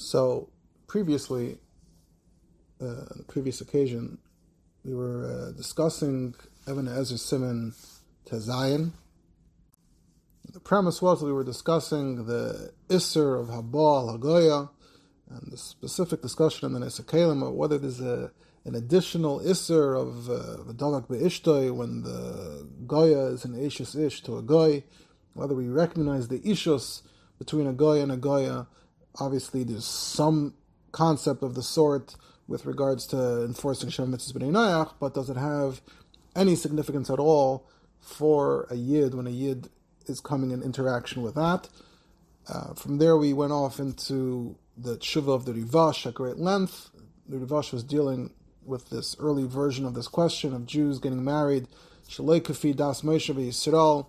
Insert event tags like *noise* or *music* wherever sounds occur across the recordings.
So previously, uh, on the previous occasion, we were uh, discussing Evan Ezra Simon Zion. The premise was we were discussing the Isser of Habal Hagoya and the specific discussion in the Nesakalim of whether there's a, an additional Isser of uh, the Davak Be'ishtoi when the Goya is an Ishus Ish to a Goy, whether we recognize the Ishus between a Goya and a Goya obviously there's some concept of the sort with regards to enforcing Shem Mitzvahs B'nai Noach, but does it have any significance at all for a Yid when a Yid is coming in interaction with that? Uh, from there, we went off into the tshuva of the Rivash at great length. The Rivash was dealing with this early version of this question of Jews getting married, Shalei Kafi Das Moshe Yisrael,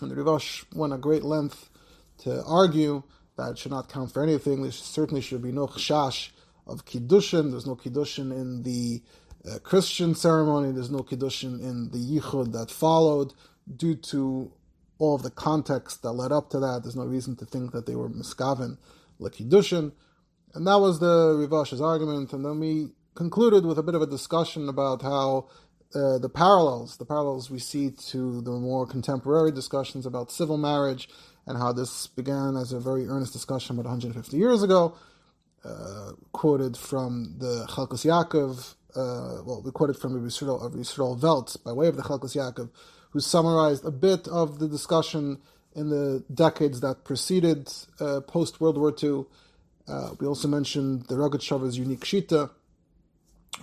and the Rivash went at great length to argue that should not count for anything. There certainly should be no chash of kiddushin. There's no kiddushin in the uh, Christian ceremony. There's no kiddushin in the yichud that followed due to all of the context that led up to that. There's no reason to think that they were miskaven kiddushin, and that was the Rivash's argument. And then we concluded with a bit of a discussion about how. Uh, the parallels, the parallels we see to the more contemporary discussions about civil marriage and how this began as a very earnest discussion about 150 years ago, uh, quoted from the Chalkas Yaakov, uh, well, we quoted from Yisrael, of Yisrael Weltz by way of the Chalkas Yaakov, who summarized a bit of the discussion in the decades that preceded uh, post World War II. Uh, we also mentioned the Rogatchover's unique shita,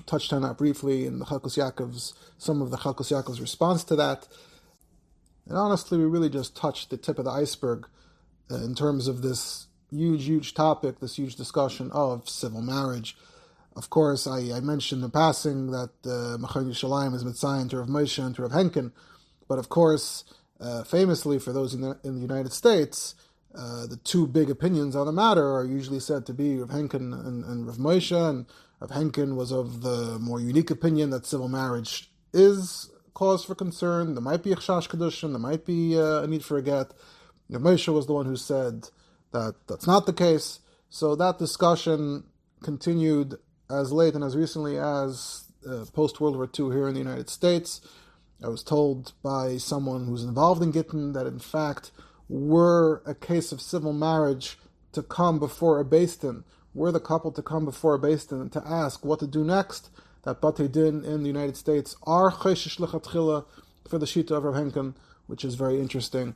touched on that briefly in the Chalkas Yaakov's, some of the Chalkas Yaakov's response to that. And honestly, we really just touched the tip of the iceberg uh, in terms of this huge, huge topic, this huge discussion of civil marriage. Of course, I, I mentioned in passing that uh, Machon is Mitzayin to Rav Moshe and to Rav Henkin, but of course, uh, famously for those in the, in the United States, uh, the two big opinions on the matter are usually said to be Rav Henkin and, and Rav Moshe, and Rav Henkin was of the more unique opinion that civil marriage is cause for concern. There might be a chash kedushin. There might be uh, a need for a get. You Moshe was the one who said that that's not the case. So that discussion continued as late and as recently as uh, post World War II here in the United States. I was told by someone who's involved in Gittin that in fact were a case of civil marriage to come before a Din, were the couple to come before a Din to ask what to do next, that Bate Din in the United States are Cheshish Lechatchila for the Shita of Rav Henkin, which is very interesting.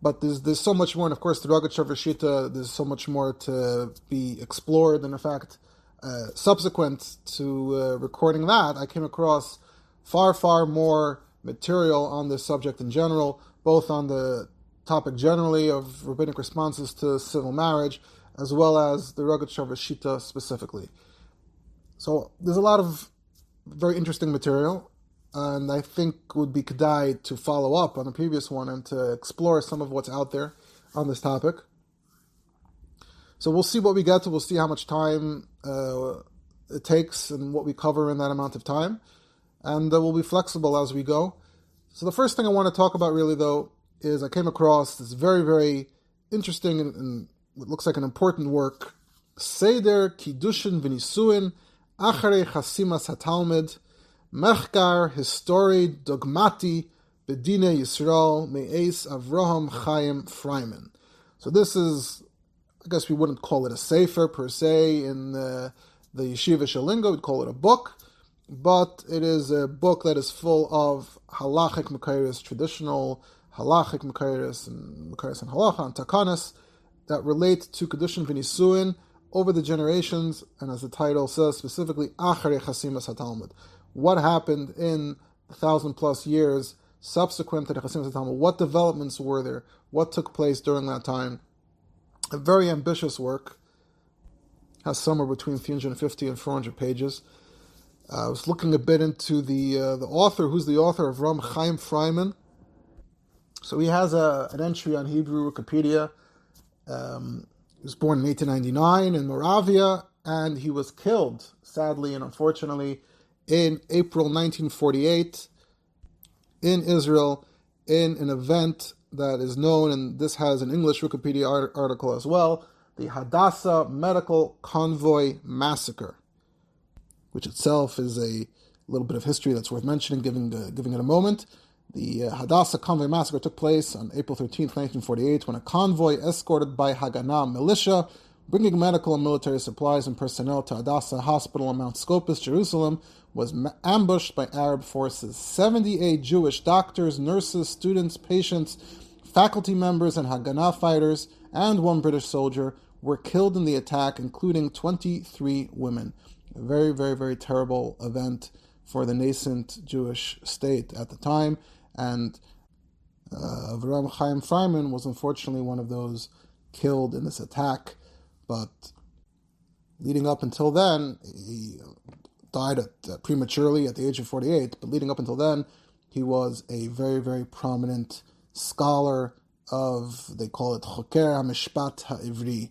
But there's, there's so much more, and of course, the Rogatchover Shita, there's so much more to be explored. And in fact, uh, subsequent to uh, recording that, I came across far, far more material on this subject in general, both on the topic generally of rabbinic responses to civil marriage, as well as the Rogatchover Shita specifically. So there's a lot of very interesting material, and I think would be kedai to follow up on the previous one and to explore some of what's out there on this topic. So we'll see what we get to. We'll see how much time uh, it takes and what we cover in that amount of time, and uh, we'll be flexible as we go. So the first thing I want to talk about really though is I came across this very very interesting and, and what looks like an important work, Seder Kiddushin V'Nisuin Acharei Chasimas HaTalmud, Mechkar Histori Dogmati Bedine Yisrael Me'es Avraham Chaim Freiman. So this is, I guess we wouldn't call it a sefer per se in the, the Yeshiva Shalingo, we'd call it a book, but it is a book that is full of halachic Makairis, traditional halachic Makairis and Makairis and halacha and takanas that relate to Kedushin V'Nisuin, over the generations, and as the title says specifically, Acharei Chasimas HaTalmud. What happened in the thousand plus years subsequent to the Chasimas HaTalmud? What developments were there? What took place during that time? A very ambitious work. Has somewhere between 350 and 400 pages. Uh, I was looking a bit into the uh, the author, who's the author of Ram Chaim Freiman. So he has a, an entry on Hebrew Wikipedia. Um, he was born in 1899 in Moravia, and he was killed, sadly and unfortunately, in April 1948 in Israel in an event that is known, and this has an English Wikipedia article as well, the Hadassah Medical Convoy Massacre, which itself is a little bit of history that's worth mentioning, giving, uh, giving it a moment. The uh, Hadassah Convoy Massacre took place on April 13, 1948, when a convoy escorted by Haganah militia, bringing medical and military supplies and personnel to Hadassah Hospital in Mount Scopus, Jerusalem, was ambushed by Arab forces. 78 Jewish doctors, nurses, students, patients, faculty members, and Haganah fighters, and one British soldier were killed in the attack, including 23 women. A very, very, very terrible event for the nascent Jewish state at the time. And uh, Chaim Freiman was unfortunately one of those killed in this attack. But leading up until then, he died at, uh, prematurely at the age of 48. But leading up until then, he was a very, very prominent scholar of, they call it Choker HaMishpat HaIvri,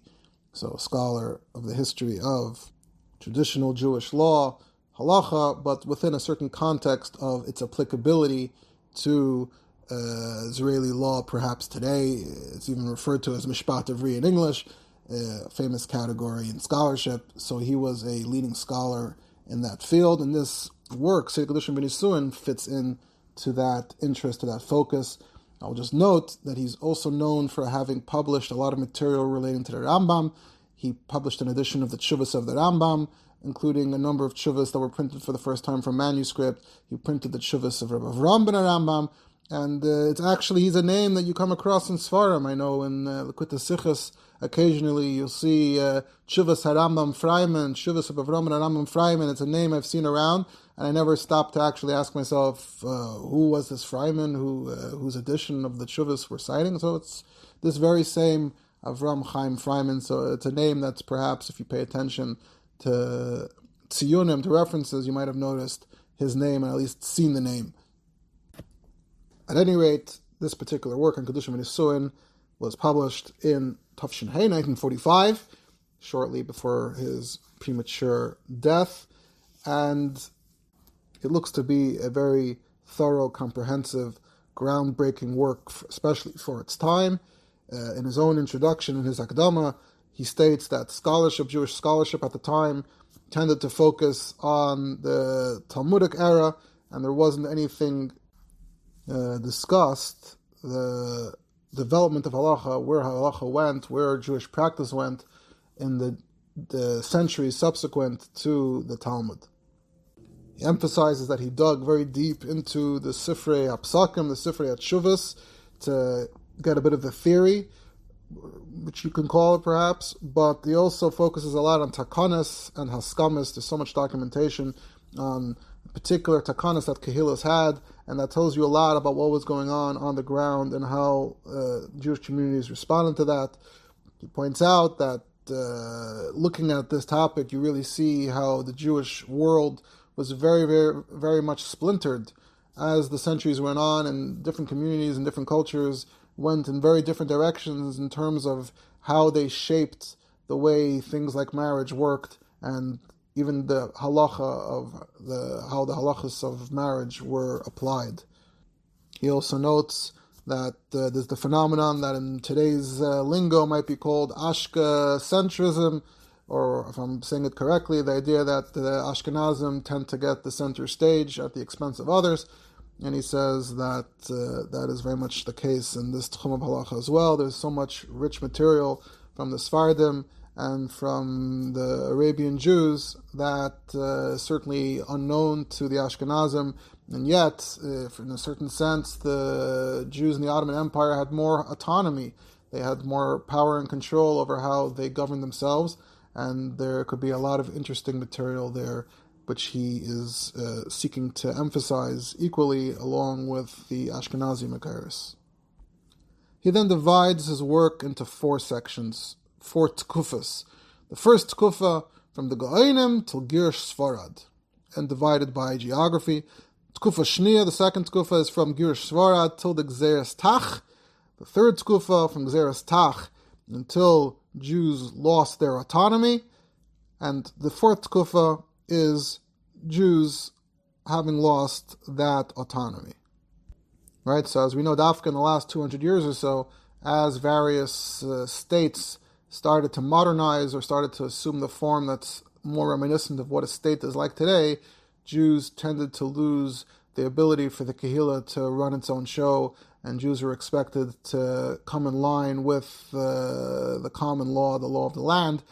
so scholar of the history of traditional Jewish law, halacha, but within a certain context of its applicability to uh, Israeli law, perhaps today. It's even referred to as Mishpat Ivri in English, a famous category in scholarship. So he was a leading scholar in that field, and this work, Seir Kedushim Ben fits in to that interest, to that focus. I'll just note that he's also known for having published a lot of material relating to the Rambam. He published an edition of the Chuvas of the Rambam, including a number of Chuvas that were printed for the first time from manuscript. He printed the Chuvas of Rabbi Avram ben Rambam, and uh, it's actually, he's a name that you come across in Svarim. I know in uh, Likkutei Sichos, occasionally you'll see uh, Chuvas Harambam Freiman, Chuvas of Avram ben Rambam Freiman. It's a name I've seen around, and I never stopped to actually ask myself uh, who was this Freiman, who uh, whose edition of the Chuvas we're citing. So it's this very same Avram Chaim Freiman. So it's a name that's perhaps, if you pay attention to tziyunim, to references, you might have noticed his name and at least seen the name. At any rate, this particular work on Kedushim and was published in Tafshin Hay, 1945, shortly before his premature death, and it looks to be a very thorough, comprehensive, groundbreaking work, especially for its time. Uh, in his own introduction, in his Akdama, he states that scholarship, Jewish scholarship at the time, tended to focus on the Talmudic era, and there wasn't anything uh, discussed the development of halacha, where halacha went, where Jewish practice went in the the centuries subsequent to the Talmud. He emphasizes that he dug very deep into the Sifrei Apsakim, the Sifrei Atshuvas, to get a bit of the theory, which you can call it perhaps, but he also focuses a lot on takanas and haskamis. There's so much documentation on particular takanas that Kahilas had, and that tells you a lot about what was going on on the ground and how uh, Jewish communities responded to that. He points out that uh, looking at this topic, you really see how the Jewish world was very, very, very much splintered as the centuries went on, and different communities and different cultures went in very different directions in terms of how they shaped the way things like marriage worked and even the halacha of the how the halachas of marriage were applied. He also notes that uh, there's the phenomenon that in today's uh, lingo might be called Ashka centrism, or if I'm saying it correctly, the idea that the Ashkenazim tend to get the center stage at the expense of others and he says that uh, that is very much the case in this Tchum of Halacha as well. There's so much rich material from the Sfardim and from the Arabian Jews that uh, certainly unknown to the Ashkenazim, and yet, in a certain sense, the Jews in the Ottoman Empire had more autonomy. They had more power and control over how they governed themselves, and there could be a lot of interesting material there which he is uh, seeking to emphasize equally along with the Ashkenazi Makaris. He then divides his work into four sections, four tkufas. The first tkufa from the Goinim till Girish Svarad, and divided by geography. Tkufa Shnia, the second tkufa, is from Girish Svarad till the Gzeres Tach. The third tkufa from Gzeres Tach until Jews lost their autonomy. And the fourth tkufa is Jews having lost that autonomy. Right? So, as we know, Dafka in the last 200 years or so, as various uh, states started to modernize or started to assume the form that's more reminiscent of what a state is like today, Jews tended to lose the ability for the Kehillah to run its own show, and Jews were expected to come in line with uh, the common law, the law of the land.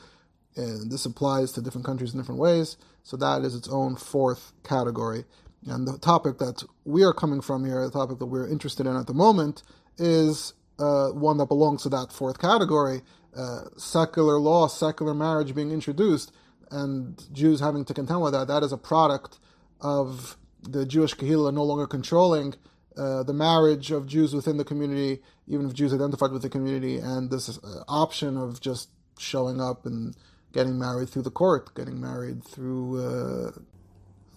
And this applies to different countries in different ways. So that is its own fourth category. And the topic that we are coming from here, the topic that we're interested in at the moment, is uh, one that belongs to that fourth category uh, secular law, secular marriage being introduced, and Jews having to contend with that. That is a product of the Jewish Kehillah no longer controlling uh, the marriage of Jews within the community, even if Jews identified with the community, and this uh, option of just showing up and getting married through the court, getting married through uh,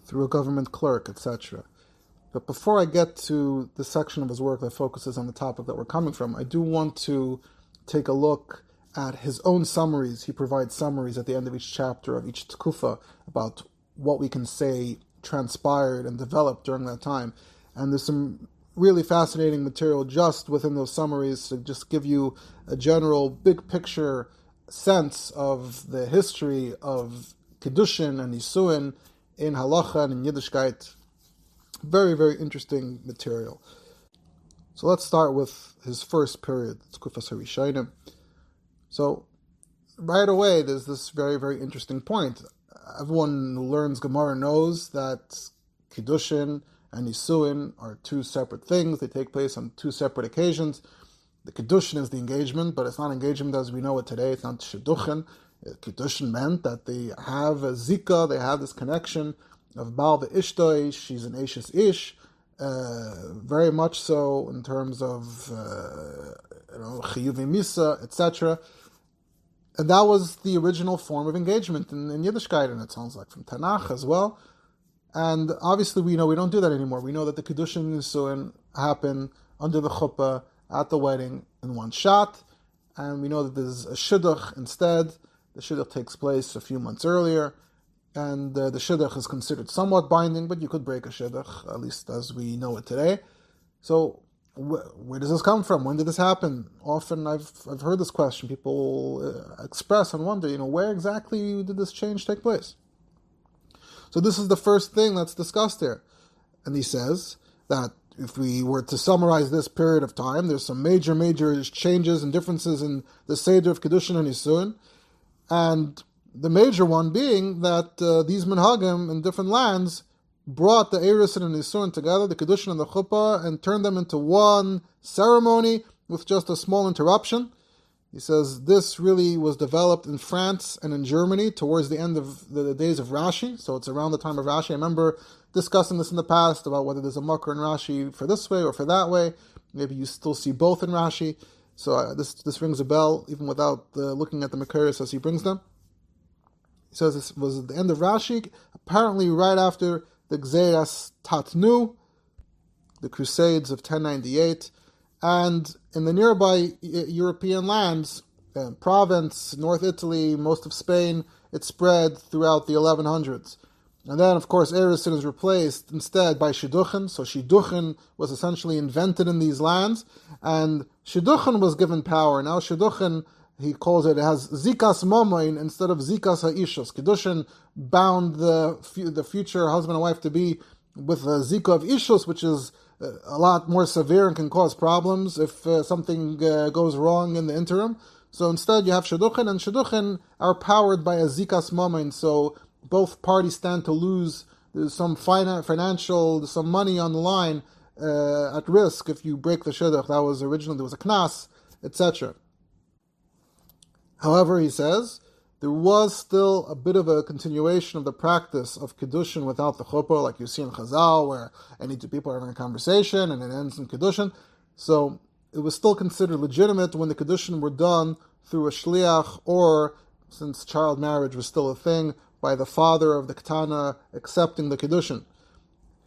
through a government clerk, etc. But before I get to the section of his work that focuses on the topic that we're coming from, I do want to take a look at his own summaries. He provides summaries at the end of each chapter of each tkufa about what we can say transpired and developed during that time. And there's some really fascinating material just within those summaries to just give you a general big picture sense of the history of Kiddushin and Nisuin in Halacha and in Yiddishkeit. Very, very interesting material. So let's start with his first period, Tkufas Harishainim. So right away, there's this very, very interesting point. Everyone who learns Gemara knows that Kiddushin and Nisuin are two separate things. They take place on two separate occasions. The Kiddushin is the engagement, but it's not engagement as we know it today. It's not Shidduchin. Kiddushin meant that they have a Zika, they have this connection of Baal Ishtoi, she's an Ashes Ish, uh, very much so in terms of uh, you know, Misa, etc. And that was the original form of engagement in, in Yiddishkeit, and it sounds like from Tanakh as well. And obviously, we know we don't do that anymore. We know that the Kiddushin and Nisuin happen under the chuppah at the wedding in one shot, and we know that there's a shidduch instead. The shidduch takes place a few months earlier, and uh, the shidduch is considered somewhat binding, but you could break a shidduch, at least as we know it today. So, wh- where does this come from? When did this happen? Often I've I've heard this question. People uh, express and wonder, you know, where exactly did this change take place? So this is the first thing that's discussed here, and he says that if we were to summarize this period of time, there's some major, major changes and differences in the Seder of Kedushin and Yisuin. And the major one being that uh, these minhagim in different lands brought the Erisin and Yisuin together, the Kedushin and the Chuppah, and turned them into one ceremony with just a small interruption. He says this really was developed in France and in Germany towards the end of the days of Rashi. So it's around the time of Rashi. I remember discussing this in the past about whether there's a makar in Rashi for this way or for that way. Maybe you still see both in Rashi. So uh, this this rings a bell even without uh, looking at the makaris as he brings them. He says this was at the end of Rashi, apparently right after the Gzeras Tatnu, the Crusades of 1098, and in the nearby European lands, uh, Provence, North Italy, most of Spain, it spread throughout the 1100s. And then, of course, Erisin is replaced instead by Shidduchin. So Shidduchin was essentially invented in these lands, and Shidduchin was given power. Now Shidduchin, he calls it, it has Zikas Momoin instead of Zikas Ha'ishos. Kedushin bound the the future husband and wife to be with the Zika of Ishos, which is uh, a lot more severe and can cause problems if uh, something uh, goes wrong in the interim. So instead, you have Shidduchin, and Shidduchin are powered by a Zikas Momoin. So both parties stand to lose. Some financial, some money on the line uh, at risk if you break the shidduch. That was originally there was a knas, etc. However, he says there was still a bit of a continuation of the practice of kiddushin without the chuppah, like you see in Chazal, where any two people are having a conversation and it ends in kiddushin. So it was still considered legitimate when the kiddushin were done through a shliach, or since child marriage was still a thing, by the father of the Ketana accepting the Kiddushin.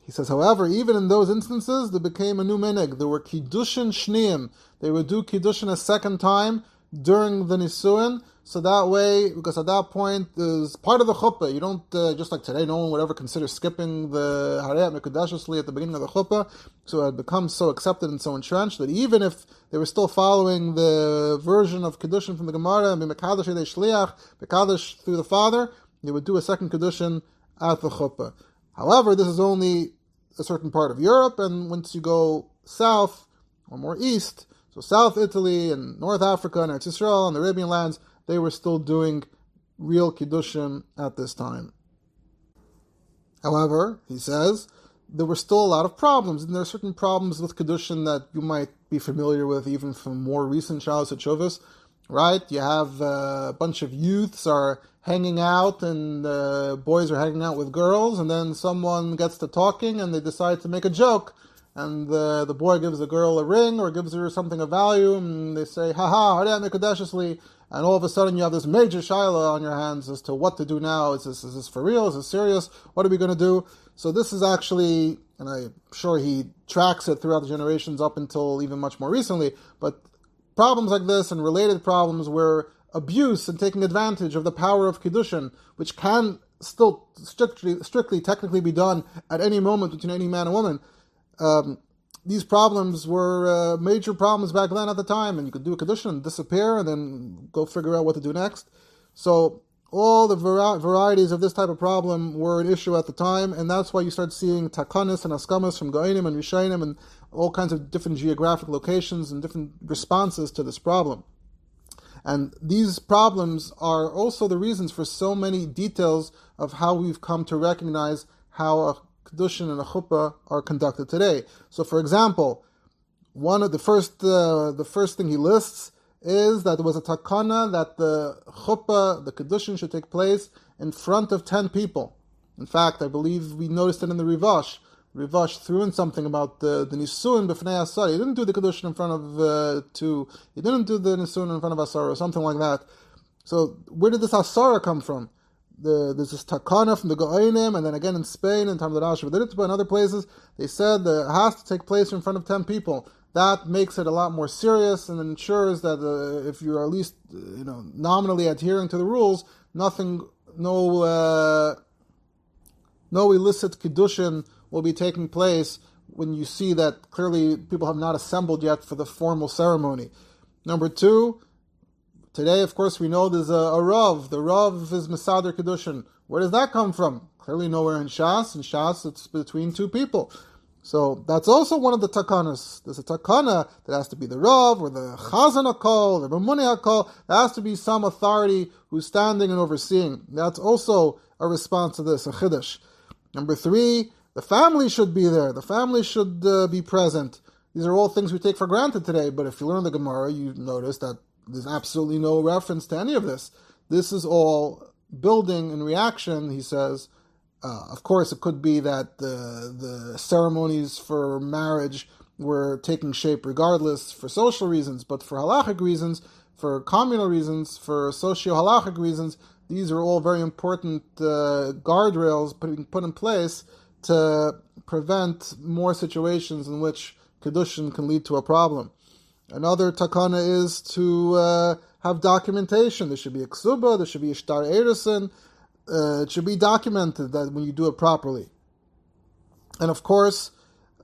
He says, however, even in those instances, there became a new menig. There were Kiddushin Shneim. They would do Kiddushin a second time during the Nisuin, So that way, because at that point is part of the chuppah. You don't uh, just like today. No one would ever consider skipping the harayat mekudeshesli at the beginning of the chuppah. So it had become so accepted and so entrenched that even if they were still following the version of kedushin from the Gemara, mekadosh shliach, mekadosh through the father, they would do a second kedushin at the chuppah. However, this is only a certain part of Europe, and once you go south or more east, so South Italy and North Africa and Eretz Israel and the Arabian lands, they were still doing real Kiddushin at this time. However, he says, there were still a lot of problems, and there are certain problems with Kiddushin that you might be familiar with even from more recent Shalos Chovos, right? You have uh, a bunch of youths are hanging out, and uh, boys are hanging out with girls, and then someone gets to talking, and they decide to make a joke, and the, the boy gives the girl a ring or gives her something of value, and they say, haha, and all of a sudden you have this major shiloh on your hands as to what to do now. Is this, is this for real? Is this serious? What are we going to do? So this is actually, and I'm sure he tracks it throughout the generations up until even much more recently, but problems like this and related problems where abuse and taking advantage of the power of Kiddushin, which can still strictly, strictly technically be done at any moment between any man and woman, um, these problems were uh, major problems back then at the time, and you could do a condition and disappear, and then go figure out what to do next. So all the vari- varieties of this type of problem were an issue at the time, and that's why you start seeing takanis and askamas from Goinim and Rishainim and all kinds of different geographic locations and different responses to this problem. And these problems are also the reasons for so many details of how we've come to recognize how a kedushin and a chuppah are conducted today. So, for example, one of the first uh, the first thing he lists is that there was a takana that the chuppah, the kedushin, should take place in front of ten people. In fact, I believe we noticed it in the Rivash. Rivash threw in something about the, the Nisun b'fnei Asar. He didn't do the Kedushin in front of uh, two. He didn't do the Nisun in front of Asar or something like that. So where did this Asara come from? the, there's this takana from the Goinim, and then again in Spain, in Talmud Rashi, and other places, they said that it has to take place in front of 10 people. That makes it a lot more serious and ensures that uh, if you're at least you know nominally adhering to the rules, nothing, no, uh, no illicit kiddushin will be taking place when you see that clearly people have not assembled yet for the formal ceremony. Number two, Today, of course, we know there's a, a Rav. The Rav is Masader Kedushin. Where does that come from? Clearly nowhere in Shas. In Shas, it's between two people. So that's also one of the takanas. There's a takana that has to be the Rav or the Chazan Akol, the Ramuni Akol. There has to be some authority who's standing and overseeing. That's also a response to this, a Chiddush. Number three, the family should be there. The family should uh, be present. These are all things we take for granted today, but if you learn the Gemara, you notice that there's absolutely no reference to any of this. This is all building in reaction, he says. Uh, of course, it could be that the, the ceremonies for marriage were taking shape regardless for social reasons, but for halachic reasons, for communal reasons, for socio halachic reasons, these are all very important uh, guardrails put, put in place to prevent more situations in which kedushin can lead to a problem. Another takana is to uh, have documentation. There should be a ksuba, there should be a shtar erison. Uh, it should be documented that when you do it properly. And of course,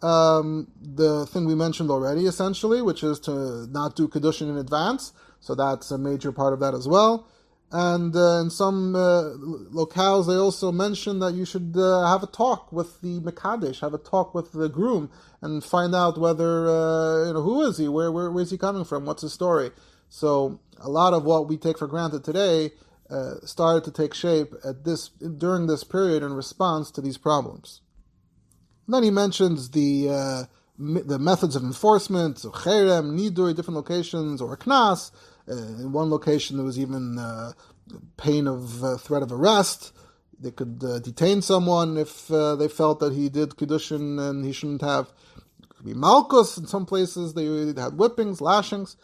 um, the thing we mentioned already, essentially, which is to not do kedushin in advance. So that's a major part of that as well. And uh, in some uh, locales, they also mention that you should uh, have a talk with the Mekadesh, have a talk with the groom, and find out whether, uh, you know, who is he, where, where, where is he coming from, what's his story. So a lot of what we take for granted today uh, started to take shape at this during this period in response to these problems. And then he mentions the uh, the methods of enforcement, so cherem, nidur, different locations, or knas, uh, in one location, there was even uh, pain of uh, threat of arrest. They could detain someone if they felt that he did kiddushin and he shouldn't have. It could be malchus in some places. They had whippings, lashings.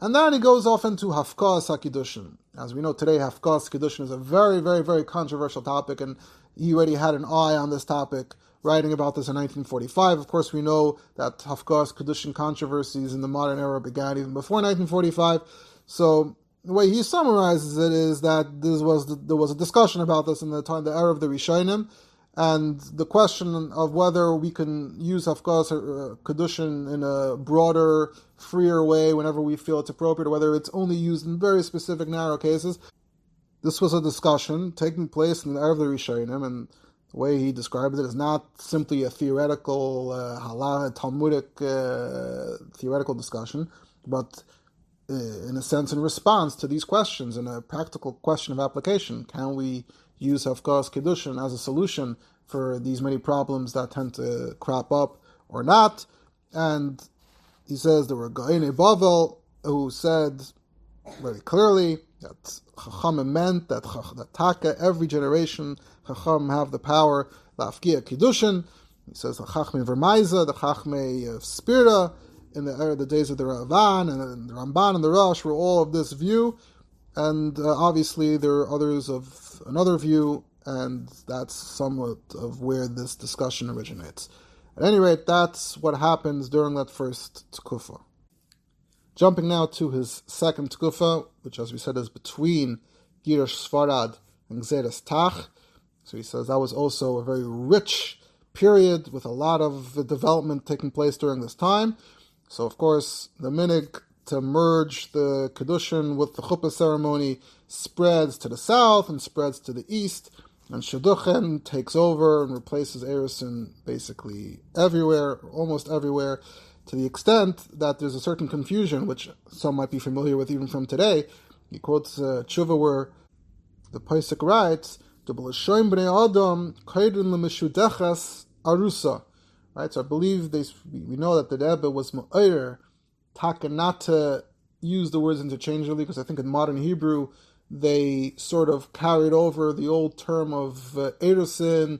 And then he goes off into Hafkas HaKiddushin. As we know today, Hafkas Kiddushin is a very, very, very controversial topic, and he already had an eye on this topic, writing about this in 1945. Of course, we know that Hafkas Kiddushin controversies in the modern era began even before 1945. So the way he summarizes it is that this was the, there was a discussion about this in the time the era of the Rishonim, and the question of whether we can use Hafkas uh, Kedushin in a broader, freer way whenever we feel it's appropriate, or whether it's only used in very specific, narrow cases. This was a discussion taking place in the of the Rishonim, and the way he described it is not simply a theoretical, uh, halal, Talmudic uh, theoretical discussion, but uh, in a sense, in response to these questions, in a practical question of application, can we use Hafkas Kedushin as a solution for these many problems that tend to crop up or not? And he says there were Gaine Bavel who said very clearly that Chachamim meant that, that Taka, every generation, Chacham have the power, Lafkia Kedushin. He says the Chachme Vermaiza, the Chachme of Spira, in the era, the days of the Ravan and the Ramban and the Rosh were all of this view, and uh, obviously there are others of another view, and that's somewhat of where this discussion originates. At any rate, that's what happens during that first tkufa. Jumping now to his second tkufa, which, as we said, is between Girish Sfarad and Gzeres Tach. So he says that was also a very rich period with a lot of development taking place during this time. So, of course, the minig to merge the Kedushin with the Chuppah ceremony spreads to the south and spreads to the east, and Shidduchen takes over and replaces Erison basically everywhere, almost everywhere, to the extent that there's a certain confusion, which some might be familiar with even from today. He quotes uh, Tshuva where the Paisik writes, Adam arusa. Right, so I believe they, we know that the Rebbe was Ma'ir, taka not to use the words interchangeably, because I think in modern Hebrew they sort of carried over the old term of uh, Ma'uras,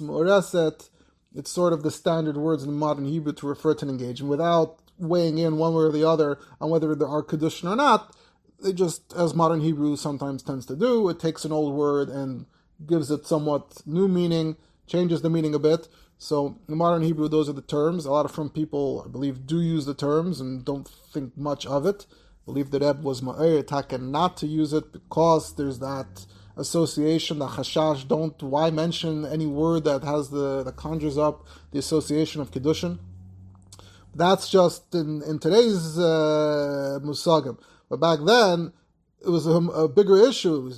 Ma'ureset. It's sort of the standard words in modern Hebrew to refer to an engagement without weighing in one way or the other on whether there are Kedushin or not. They just, as modern Hebrew sometimes tends to do, it takes an old word and gives it somewhat new meaning, changes the meaning a bit. So in modern Hebrew, those are the terms. A lot of from people, I believe, do use the terms and don't think much of it. I believe the Reb was taken not to use it because there's that association, the chashash. Don't why mention any word that has the that conjures up the association of kedushin. That's just in in today's uh, musagim. But back then, it was a, a bigger issue.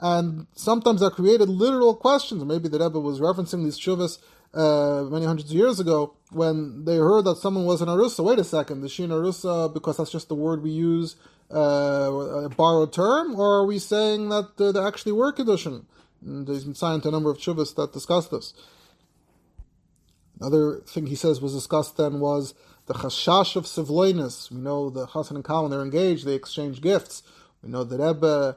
And sometimes that created literal questions. Maybe the Rebbe was referencing these shuvas uh, many hundreds of years ago when they heard that someone was an arusa. Wait a second, is she an arusa because that's just the word we use, uh, a borrowed term, or are we saying that uh, they actually were kedushin? There's been signed a number of shuvas that discuss this. Another thing he says was discussed then was the chashash of sivloinus. We know the Hassan and kal when they're engaged, they exchange gifts. We know the Rebbe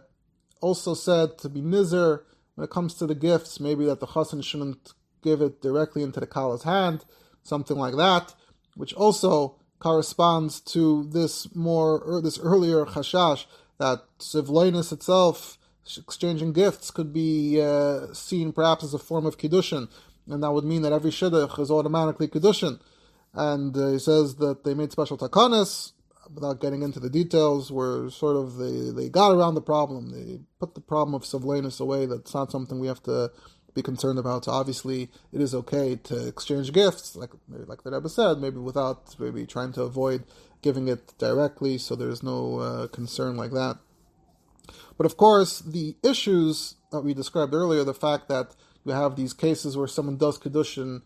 also said to be nizer when it comes to the gifts, maybe that the chassan shouldn't give it directly into the kala's hand, something like that, which also corresponds to this more or this earlier chashash that sivloinus itself, exchanging gifts, could be uh, seen perhaps as a form of kiddushin, and that would mean that every shidduch is automatically kiddushin. And uh, he says that they made special takanas without getting into the details, where sort of they, they got around the problem. They put the problem of Savlanus away. That's not something we have to be concerned about. So obviously, it is okay to exchange gifts, like maybe like the Rebbe said, maybe without maybe trying to avoid giving it directly. So there's no uh, concern like that. But of course, the issues that we described earlier, the fact that you have these cases where someone does kedushin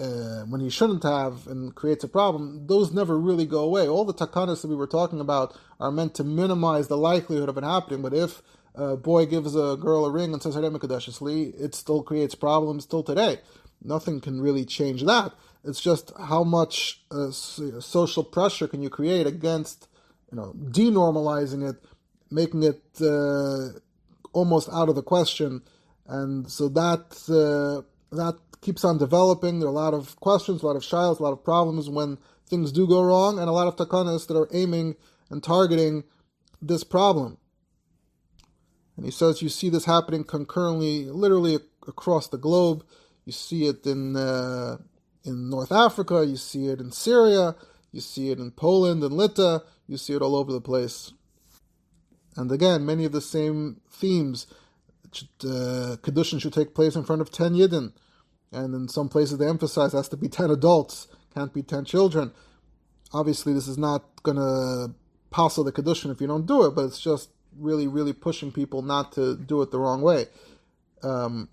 uh, when he shouldn't have and creates a problem, those never really go away. All the takanas that we were talking about are meant to minimize the likelihood of it happening. But if a boy gives a girl a ring and says it still creates problems till today. Nothing can really change that. It's just how much uh, social pressure can you create against, you know, denormalizing it, making it uh, almost out of the question, and so that uh, that keeps on developing. There are a lot of questions, a lot of shiles, a lot of problems when things do go wrong, and a lot of takanas that are aiming and targeting this problem. And he says you see this happening concurrently, literally across the globe. You see it in uh, in North Africa, you see it in Syria, you see it in Poland and Lita, you see it all over the place. And again, many of the same themes. Uh, Kedushin should take place in front of 10 Yidden. And in some places they emphasize has to be 10 adults, can't be 10 children. Obviously, this is not going to passel the Kedushin if you don't do it, but it's just really, really pushing people not to do it the wrong way. Um,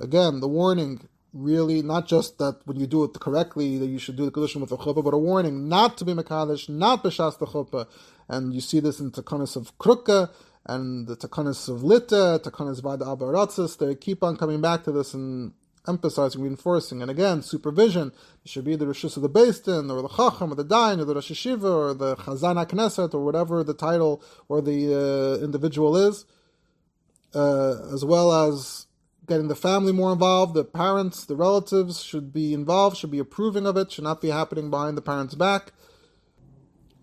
again, the warning really not just that when you do it correctly that you should do the kedushin with a chuppah, but a warning not to be mekadosh, not b'shas the chuppah, and you see this in takanas of krukka and the takanas of lita, takanas vada abaratzis. They keep on coming back to this and emphasizing, reinforcing, and again, supervision. It should be the rishus of the Din, or the chacham, or the dain, or the rosh Hashiva, or the chazan knesset, or whatever the title or the uh, individual is, uh, as well as getting the family more involved, the parents, the relatives should be involved, should be approving of it, should not be happening behind the parents' back,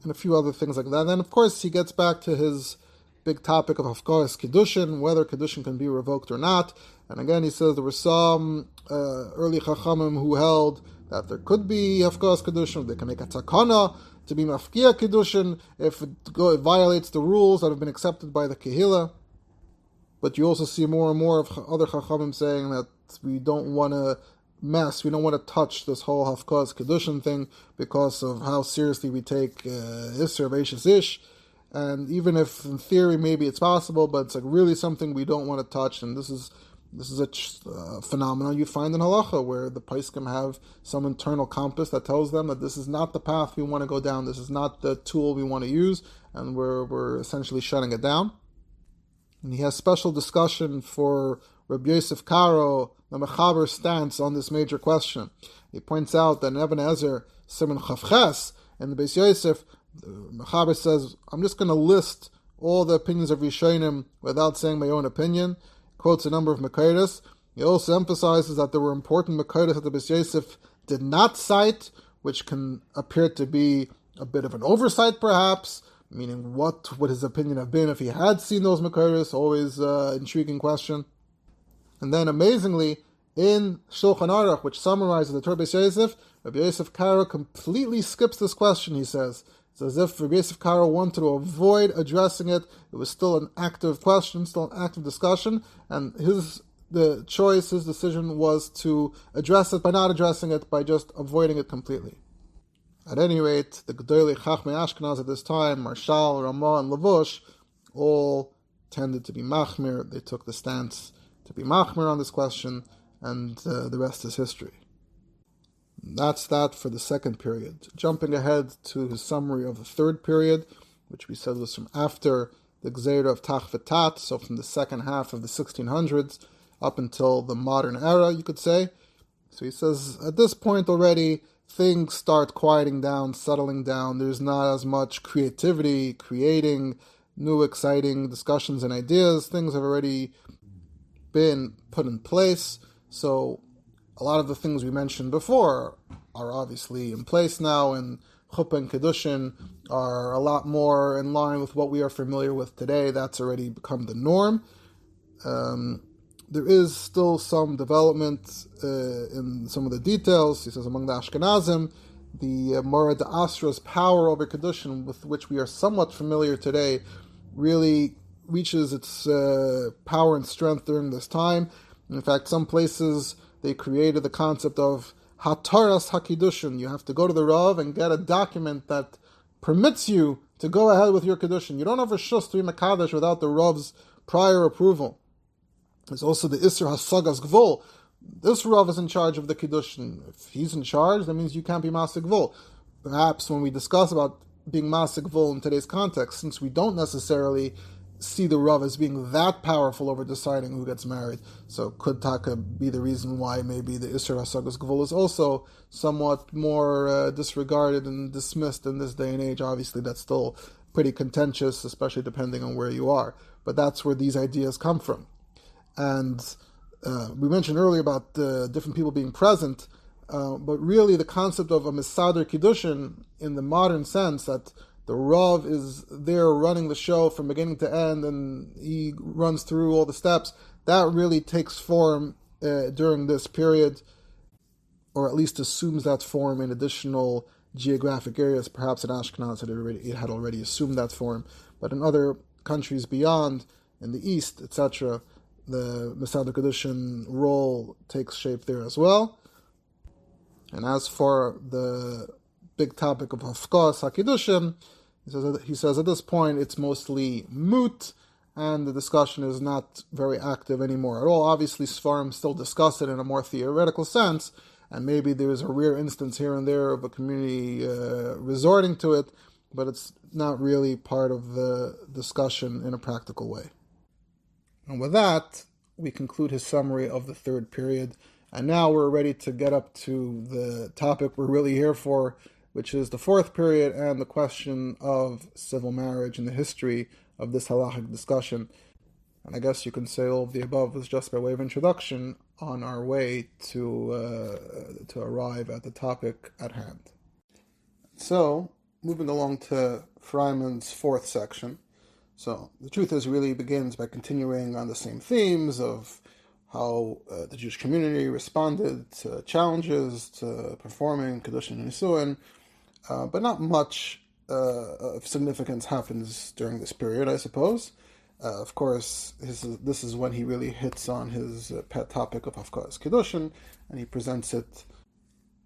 and a few other things like that. And then, of course, he gets back to his big topic of Hafkaras Kiddushin, whether Kiddushin can be revoked or not. And again, he says there were some uh, early Chachamim who held that there could be Hafkaras Kiddushin, they can make a takana to be Mafkia Kiddushin if it, go, it violates the rules that have been accepted by the Kehillah. But you also see more and more of other Chachamim saying that we don't want to mess, we don't want to touch this whole Hafkaz Kedushin thing because of how seriously we take uh, Isser Ish. And even if in theory maybe it's possible, but it's like really something we don't want to touch. And this is this is a uh, phenomenon you find in halacha where the paiskim have some internal compass that tells them that this is not the path we want to go down. This is not the tool we want to use, and we're we're essentially shutting it down. And he has special discussion for Rabbi Yosef Karo, the Mechaber stance on this major question. He points out that in Eben Ezer, Simon Chavches, and the Beis Yosef, the Mechaber says, I'm just going to list all the opinions of Rishonim without saying my own opinion. Quotes a number of Makaitis. He also emphasizes that there were important Makaitis that the Beis Yosef did not cite, which can appear to be a bit of an oversight perhaps, meaning what would his opinion have been if he had seen those Makairis? Always uh, intriguing question. And then amazingly, in Shulchan Aruch, which summarizes the Torah Yosef, Rabbi Yosef Karo completely skips this question, he says. It's as if Rabbi Karo wanted to avoid addressing it. It was still an active question, still an active discussion, and his the choice, his decision was to address it by not addressing it, by just avoiding it completely. At any rate, the Gedolei Chachmei Ashkenaz at this time, Maharshal, Ramah, and Lavush, all tended to be Machmir. They took the stance to be Machmir on this question, and uh, the rest is history. That's that for the second period. Jumping ahead to his summary of the third period, which we said was from after the Gzeira of Tach V'Tat, so from the second half of the 1600s up until the modern era, you could say. So he says, at this point already, things start quieting down, settling down. There's not as much creativity, creating new exciting discussions and ideas. Things have already been put in place. So a lot of the things we mentioned before are obviously in place now, and chuppah and kedushin are a lot more in line with what we are familiar with today. That's already become the norm. Um, there is still some development uh, in some of the details. He says among the Ashkenazim, the uh, Mara D'Asra's power over Kedushin, with which we are somewhat familiar today, really reaches its uh, power and strength during this time. In fact, some places they created the concept of Hataras Hakidushin. You have to go to the Rav and get a document that permits you to go ahead with your Kedushin. You don't have a shus to be Makadosh without the Rav's prior approval. There's also the Isser Hasagas Gvul. This Rav is in charge of the Kiddushin. If he's in charge, that means you can't be Masik Gvul. Perhaps when we discuss about being Masik Gvul in today's context, since we don't necessarily see the Rav as being that powerful over deciding who gets married, so could Taka be the reason why maybe the Isser Hasagas Gvul is also somewhat more uh, disregarded and dismissed in this day and age? Obviously, that's still pretty contentious, especially depending on where you are. But that's where these ideas come from. And uh, we mentioned earlier about uh, different people being present, uh, but really the concept of a Misader Kiddushin in the modern sense that the Rav is there running the show from beginning to end and he runs through all the steps, that really takes form uh, during this period, or at least assumes that form in additional geographic areas. Perhaps in Ashkenaz it, already, it had already assumed that form, but in other countries beyond, in the east, etc., the Masader Kedushin role takes shape there as well. And as for the big topic of Hafkas HaKedushim, he says, he says at this point it's mostly moot, and the discussion is not very active anymore at all. Obviously, Sfarim still discuss it in a more theoretical sense, and maybe there is a rare instance here and there of a community uh, resorting to it, but it's not really part of the discussion in a practical way. And with that, we conclude his summary of the third period. And now we're ready to get up to the topic we're really here for, which is the fourth period and the question of civil marriage and the history of this halachic discussion. And I guess you can say all of the above was just by way of introduction on our way to uh, to arrive at the topic at hand. So, moving along to Freiman's fourth section. So, the truth is, really begins by continuing on the same themes of how uh, the Jewish community responded to challenges to performing Kedushin and Nisuin, uh, but not much uh, of significance happens during this period, I suppose. Uh, of course, his, this is when he really hits on his uh, pet topic of Hafkas Kedushin, and he presents it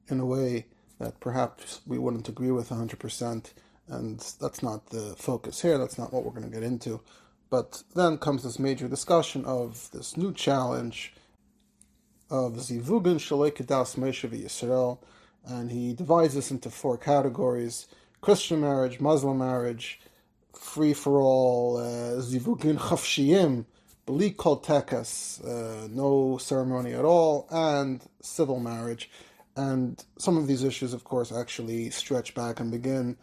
in a way that perhaps we wouldn't agree with 100%, and that's not the focus here, that's not what we're going to get into. But then comes this major discussion of this new challenge of Zivugin Shalei Kedas Moshe Yisrael, and he divides this into four categories Christian marriage, Muslim marriage, free for all, uh, zivugin chafshiyim, beli kol tekas, uh, no ceremony at all, and civil marriage. And some of these issues, of course, actually stretch back and begin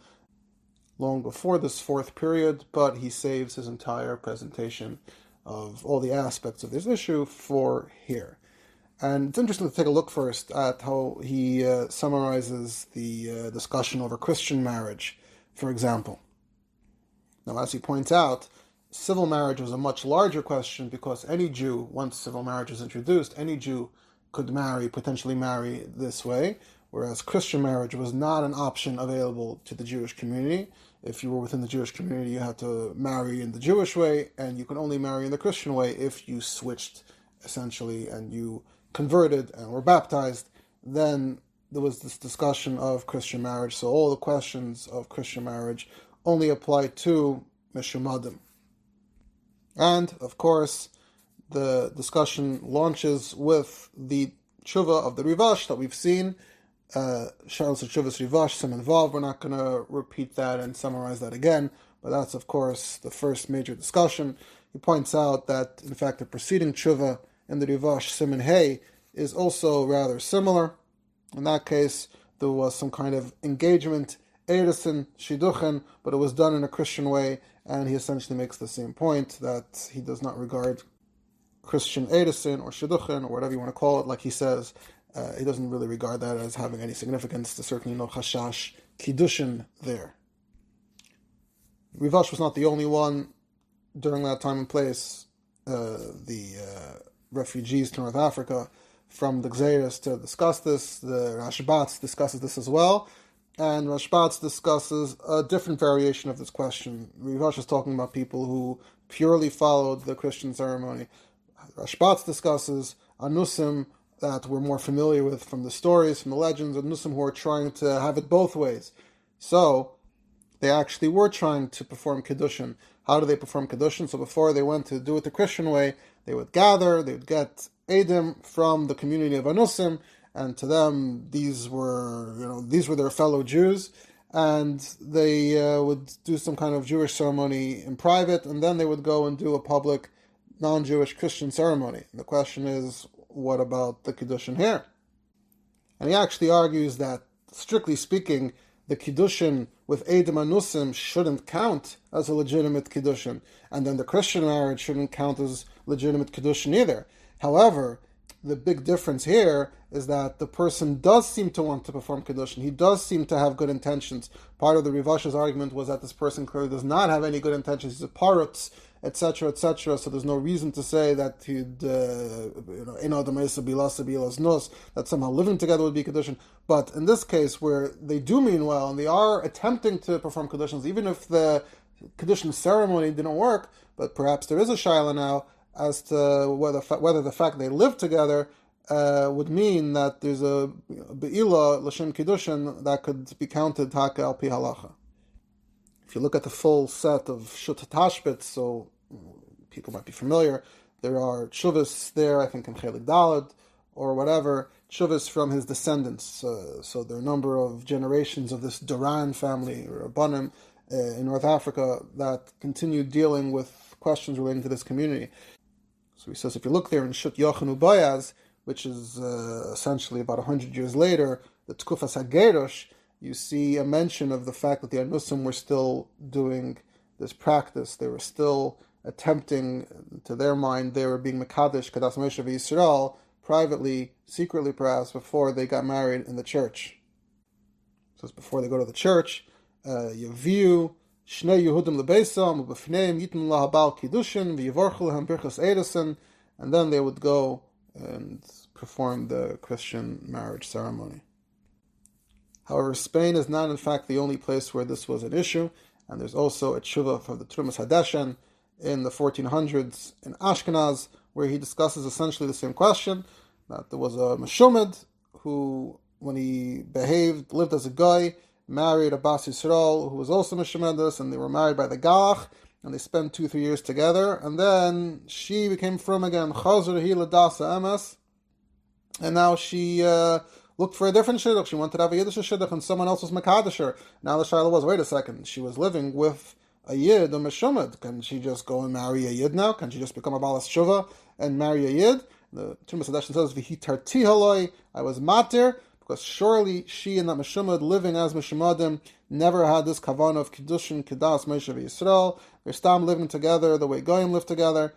long before this fourth period, but he saves his entire presentation of all the aspects of this issue for here. And it's interesting to take a look first at how he uh, summarizes the uh, discussion over Christian marriage, for example. Now, as he points out, civil marriage was a much larger question because any Jew, once civil marriage was introduced, any Jew could marry, potentially marry this way, whereas Christian marriage was not an option available to the Jewish community. If you were within the Jewish community, you had to marry in the Jewish way, and you could only marry in the Christian way if you switched, essentially, and you converted and were baptized. Then there was this discussion of Christian marriage. So all the questions of Christian marriage only apply to Meshumadim. And, of course, the discussion launches with the tshuva of the Rivash that we've seen. Uh, Shalos Chuvas Rivash, some involved. We're not going to repeat that and summarize that again, but that's, of course, the first major discussion. He points out that, in fact, the preceding tshuva in the Rivash Simon Hay is also rather similar. In that case, there was some kind of engagement Erusin, Shiduchen, but it was done in a Christian way, and he essentially makes the same point that he does not regard Christian Erusin or Shiduchen or whatever you want to call it, like he says, uh, he doesn't really regard that as having any significance. There's certainly no Chashash Kiddushin there. Rivash was not the only one during that time and place. Uh, the uh, refugees to North Africa from the Xeris to discuss this. The Rashbatz discusses this as well and Rashbatz discusses a different variation of this question. Rivash is talking about people who purely followed the Christian ceremony. Rashbatz discusses Anusim that we're more familiar with from the stories, from the legends, Anusim who are trying to have it both ways. So, they actually were trying to perform Kiddushin. How do they perform Kiddushin? So before they went to do it the Christian way, they would gather, they would get Adim from the community of Anusim, and to them these were you know these were their fellow Jews, and they uh, would do some kind of Jewish ceremony in private, and then they would go and do a public non-Jewish Christian ceremony. And the question is, what about the kiddushin here? And he actually argues that, strictly speaking, the kiddushin with Edim Anusim shouldn't count as a legitimate kiddushin, and then the Christian marriage shouldn't count as legitimate kiddushin either. However, the big difference here is that the person does seem to want to perform Kiddushin. He does seem to have good intentions. Part of the Rivash's argument was that this person clearly does not have any good intentions. He's a parutz, etc., etc. So there's no reason to say that he'd, uh, you know, that somehow living together would be Kedushin. But in this case, where they do mean well and they are attempting to perform Kedushin, even if the Kedushin ceremony didn't work, but perhaps there is a Shaila now as to whether, whether the fact they live together uh, would mean that there's a Be'ila Lashem Kedushin that could be counted Taka al Pi Halacha. If you look at the full set of Shut Tashbetz, so people might be familiar, there are Chuvas there, I think in Chelik Dalad, or whatever, Chuvas from his descendants. Uh, so there are a number of generations of this Duran family, or Abanim, uh, in North Africa, that continue dealing with questions relating to this community. So he says, if you look there in Shut Yachin U'Boaz, which is uh, essentially about 100 years later, the Tkufas HaGerosh, you see a mention of the fact that the Anusim were still doing this practice. They were still attempting, to their mind, they were being Mekadesh, Kadas Moshe Yisrael, privately, secretly perhaps, before they got married in the church. So it's before they go to the church, uh, Yaviu, Shnei Yehudim Lebeisam, Ubefneim Yitim Lahabal Kiddushin, V'yivorchu Lehem Birchas Erusin, and then they would go and perform the Christian marriage ceremony. However, Spain is not in fact the only place where this was an issue, and there's also a tshuva for the Trumas Hadeshen in the 1400s in Ashkenaz, where he discusses essentially the same question, that there was a Meshumad who, when he behaved, lived as a guy, married a Bas Yisrael who was also Meshumadas, and they were married by the Galach, and they spent two, three years together, and then she became from again, Chazur Hila Dasa Emes, and now she uh, looked for a different shidduch. She wanted to have a Yiddish shidduch, and someone else was Makadisher. Now the Shiloh was, wait a second, she was living with a Yid, a Meshumad. Can she just go and marry a Yid now? Can she just become a Balas Shuva and marry a Yid? The Trumas Hadeshen says, Vihitarti haloi, I was matir, because surely she and that Meshumad living as Meshumadim never had this kavan of Kiddushin, Kedas, Moshe Yisrael. They're stam living together the way Goyim live together.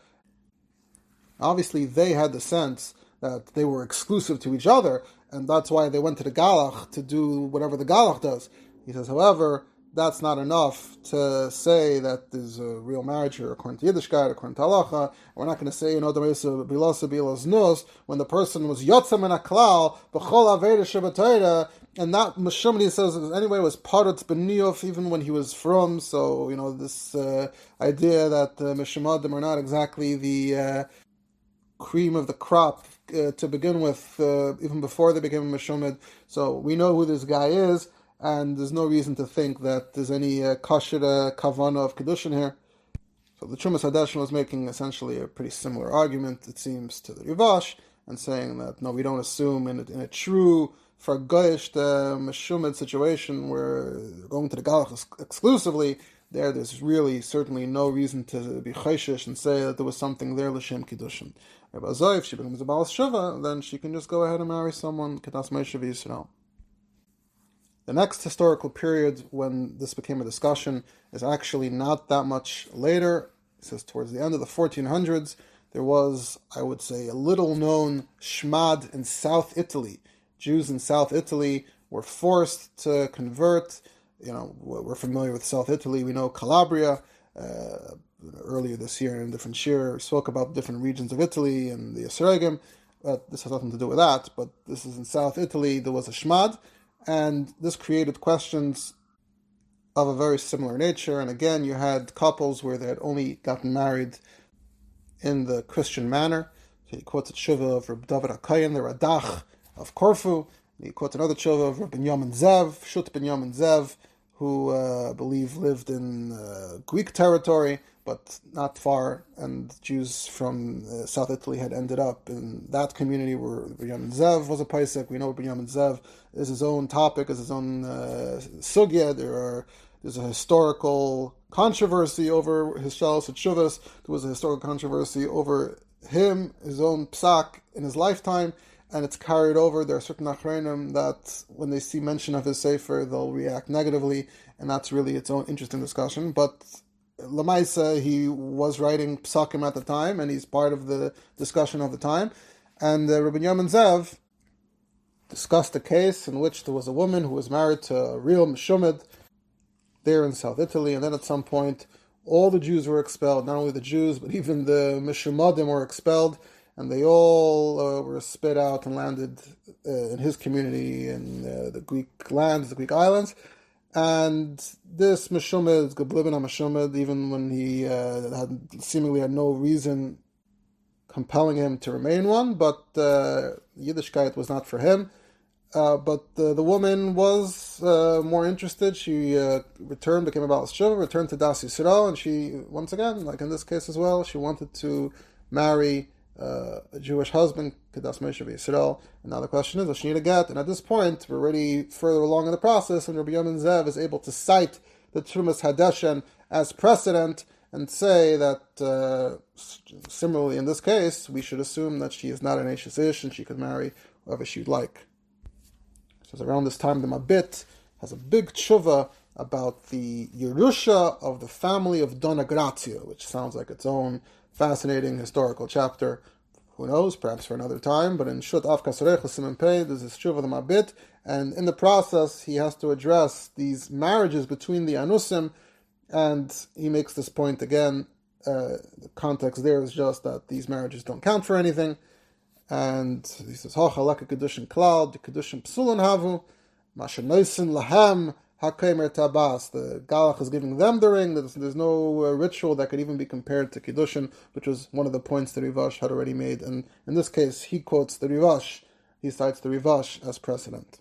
Obviously, they had the sense that they were exclusive to each other, and that's why they went to the Galach to do whatever the Galach does. He says, however, that's not enough to say that there's a real marriage here according to Yiddishkeit, according to Halacha. We're not going to say, you know, nus when the person was yotzem and aklal b'chol aveda and that Meshumni says anyway was parat beniyov even when he was from. So you know this uh, idea that uh, are not exactly the uh, cream of the crop uh, to begin with, uh, even before they became a Meshumid. So we know who this guy is, and there's no reason to think that there's any uh, kavana of Kedushin here. So the Trumas Hadeshin was making essentially a pretty similar argument, it seems, to the Rivash, and saying that, no, we don't assume in a, in a true for Goyish the Meshumid situation where going to the Galach exclusively, there there's really certainly no reason to be chayshish and say that there was something there l'shem kiddushin. Rabbi if she becomes a Baal Shuvah, then she can just go ahead and marry someone, Kedas Moshe Yisrael. The next historical period when this became a discussion is actually not that much later. It says towards the end of the 1400s, there was, I would say, a little known Shmad in South Italy. Jews in South Italy were forced to convert. You know, we're familiar with South Italy. We know Calabria. Uh, earlier this year in a different shir spoke about different regions of Italy and the Esregim. But this has nothing to do with that. But this is in South Italy. There was a shmad, and this created questions of a very similar nature. And again, you had couples where they had only gotten married in the Christian manner. So he quotes a tshuva of Rabbi David HaKayan, the Radach of Corfu. He quotes another tshuva of Rabbi Yamin Zev, Shut Binyamin Zev, who uh, I believe lived in uh, Greek territory but not far. And Jews from uh, South Italy had ended up in that community where Binyamin Zev was a Paisek. We know Binyamin Zev is his own topic, is his own uh, sugya. There are there's a historical controversy over his Shalos. There was a historical controversy over him, his own psak in his lifetime, and it's carried over. There are certain achrenim that when they see mention of his sefer, they'll react negatively, and that's really its own interesting discussion. But Lamaisa, he was writing psakim at the time, and he's part of the discussion of the time. And uh, Rabbi Yamin Zev discussed a case in which there was a woman who was married to a real Meshumid there in South Italy, and then at some point, all the Jews were expelled, not only the Jews, but even the Mishumadim were expelled, and they all uh, were spit out and landed uh, in his community in uh, the Greek lands, the Greek islands. And this Meshumad, Gablibin Meshumad, even when he uh, had seemingly had no reason compelling him to remain one, but uh, Yiddishkeit was not for him. Uh, but the, woman was more interested. She returned, became a Baal returned to Das Yisrael, and she, once again, like in this case as well, she wanted to marry uh, a Jewish husband, Kedas Moshe Yisrael. And now the question is, does she need a get? And at this point, we're already further along in the process, and Rabbi Yamin Zev is able to cite the Trumas Hadeshen as precedent and say that uh, similarly in this case, we should assume that she is not an Ashes Ish and she could marry whoever she'd like. Because around this time, the Mabit has a big tshuva about the Yerusha of the family of Dona Gracia, which sounds like its own fascinating historical chapter. Who knows, perhaps for another time, but in Shut Av Kasarech Simon Pei, there's this tshuva of the Mabit, and in the process, he has to address these marriages between the Anusim, and he makes this point again. Uh, the context there is just that these marriages don't count for anything and he says, Hachalaka Kedushin Cloud, Kedushin Psulun Havu, Mashanoisin Lahem, Hakemer Tabas. The Galach is giving them the ring. There's, there's no uh, ritual that could even be compared to Kedushin, which was one of the points that Rivash had already made. And in this case, he quotes the Rivash, he cites the Rivash as precedent.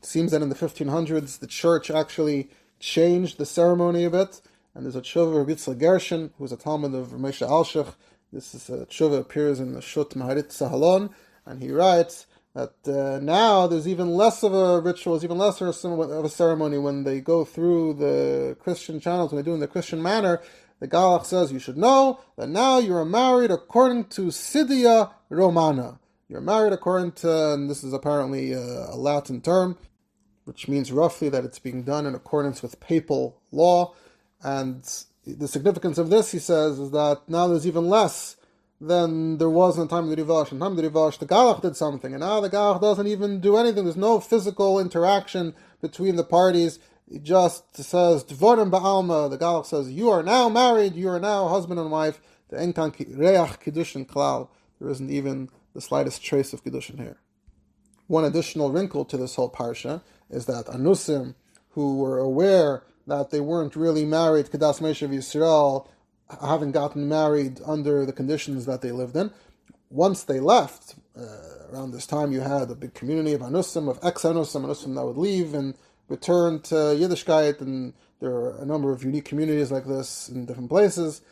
It seems that in the 1500s, the church actually changed the ceremony a bit. And there's a Tshuva of Yitzhak Gershon, who was a Talmud of Ramesha Alshich, this is a tshuva appears in the Shut Maharit Tzahalon, and he writes that uh, now there's even less of a ritual, there's even less of a ceremony when they go through the Christian channels, when they do it in the Christian manner. The Galach says you should know that now you are married according to Sidia Romana. You're married according to, and this is apparently a, a Latin term, which means roughly that it's being done in accordance with papal law. And the significance of this, he says, is that now there's even less than there was in the time of the Rivash. In time of the Rivash, the Galach did something, and now the Galach doesn't even do anything. There's no physical interaction between the parties. He just says, Dvorim Ba'alma. The Galach says, You are now married, you are now husband and wife. The Enkan Reach Kiddushin Klal. There isn't even the slightest trace of Kiddushin here. One additional wrinkle to this whole parsha is that Anusim, who were aware that they weren't really married, Kedas Meshav Yisrael, having gotten married under the conditions that they lived in. Once they left, uh, around this time you had a big community of Anusim, of ex-Anusim, Anusim that would leave and return to Yiddishkeit, and there are a number of unique communities like this in different places.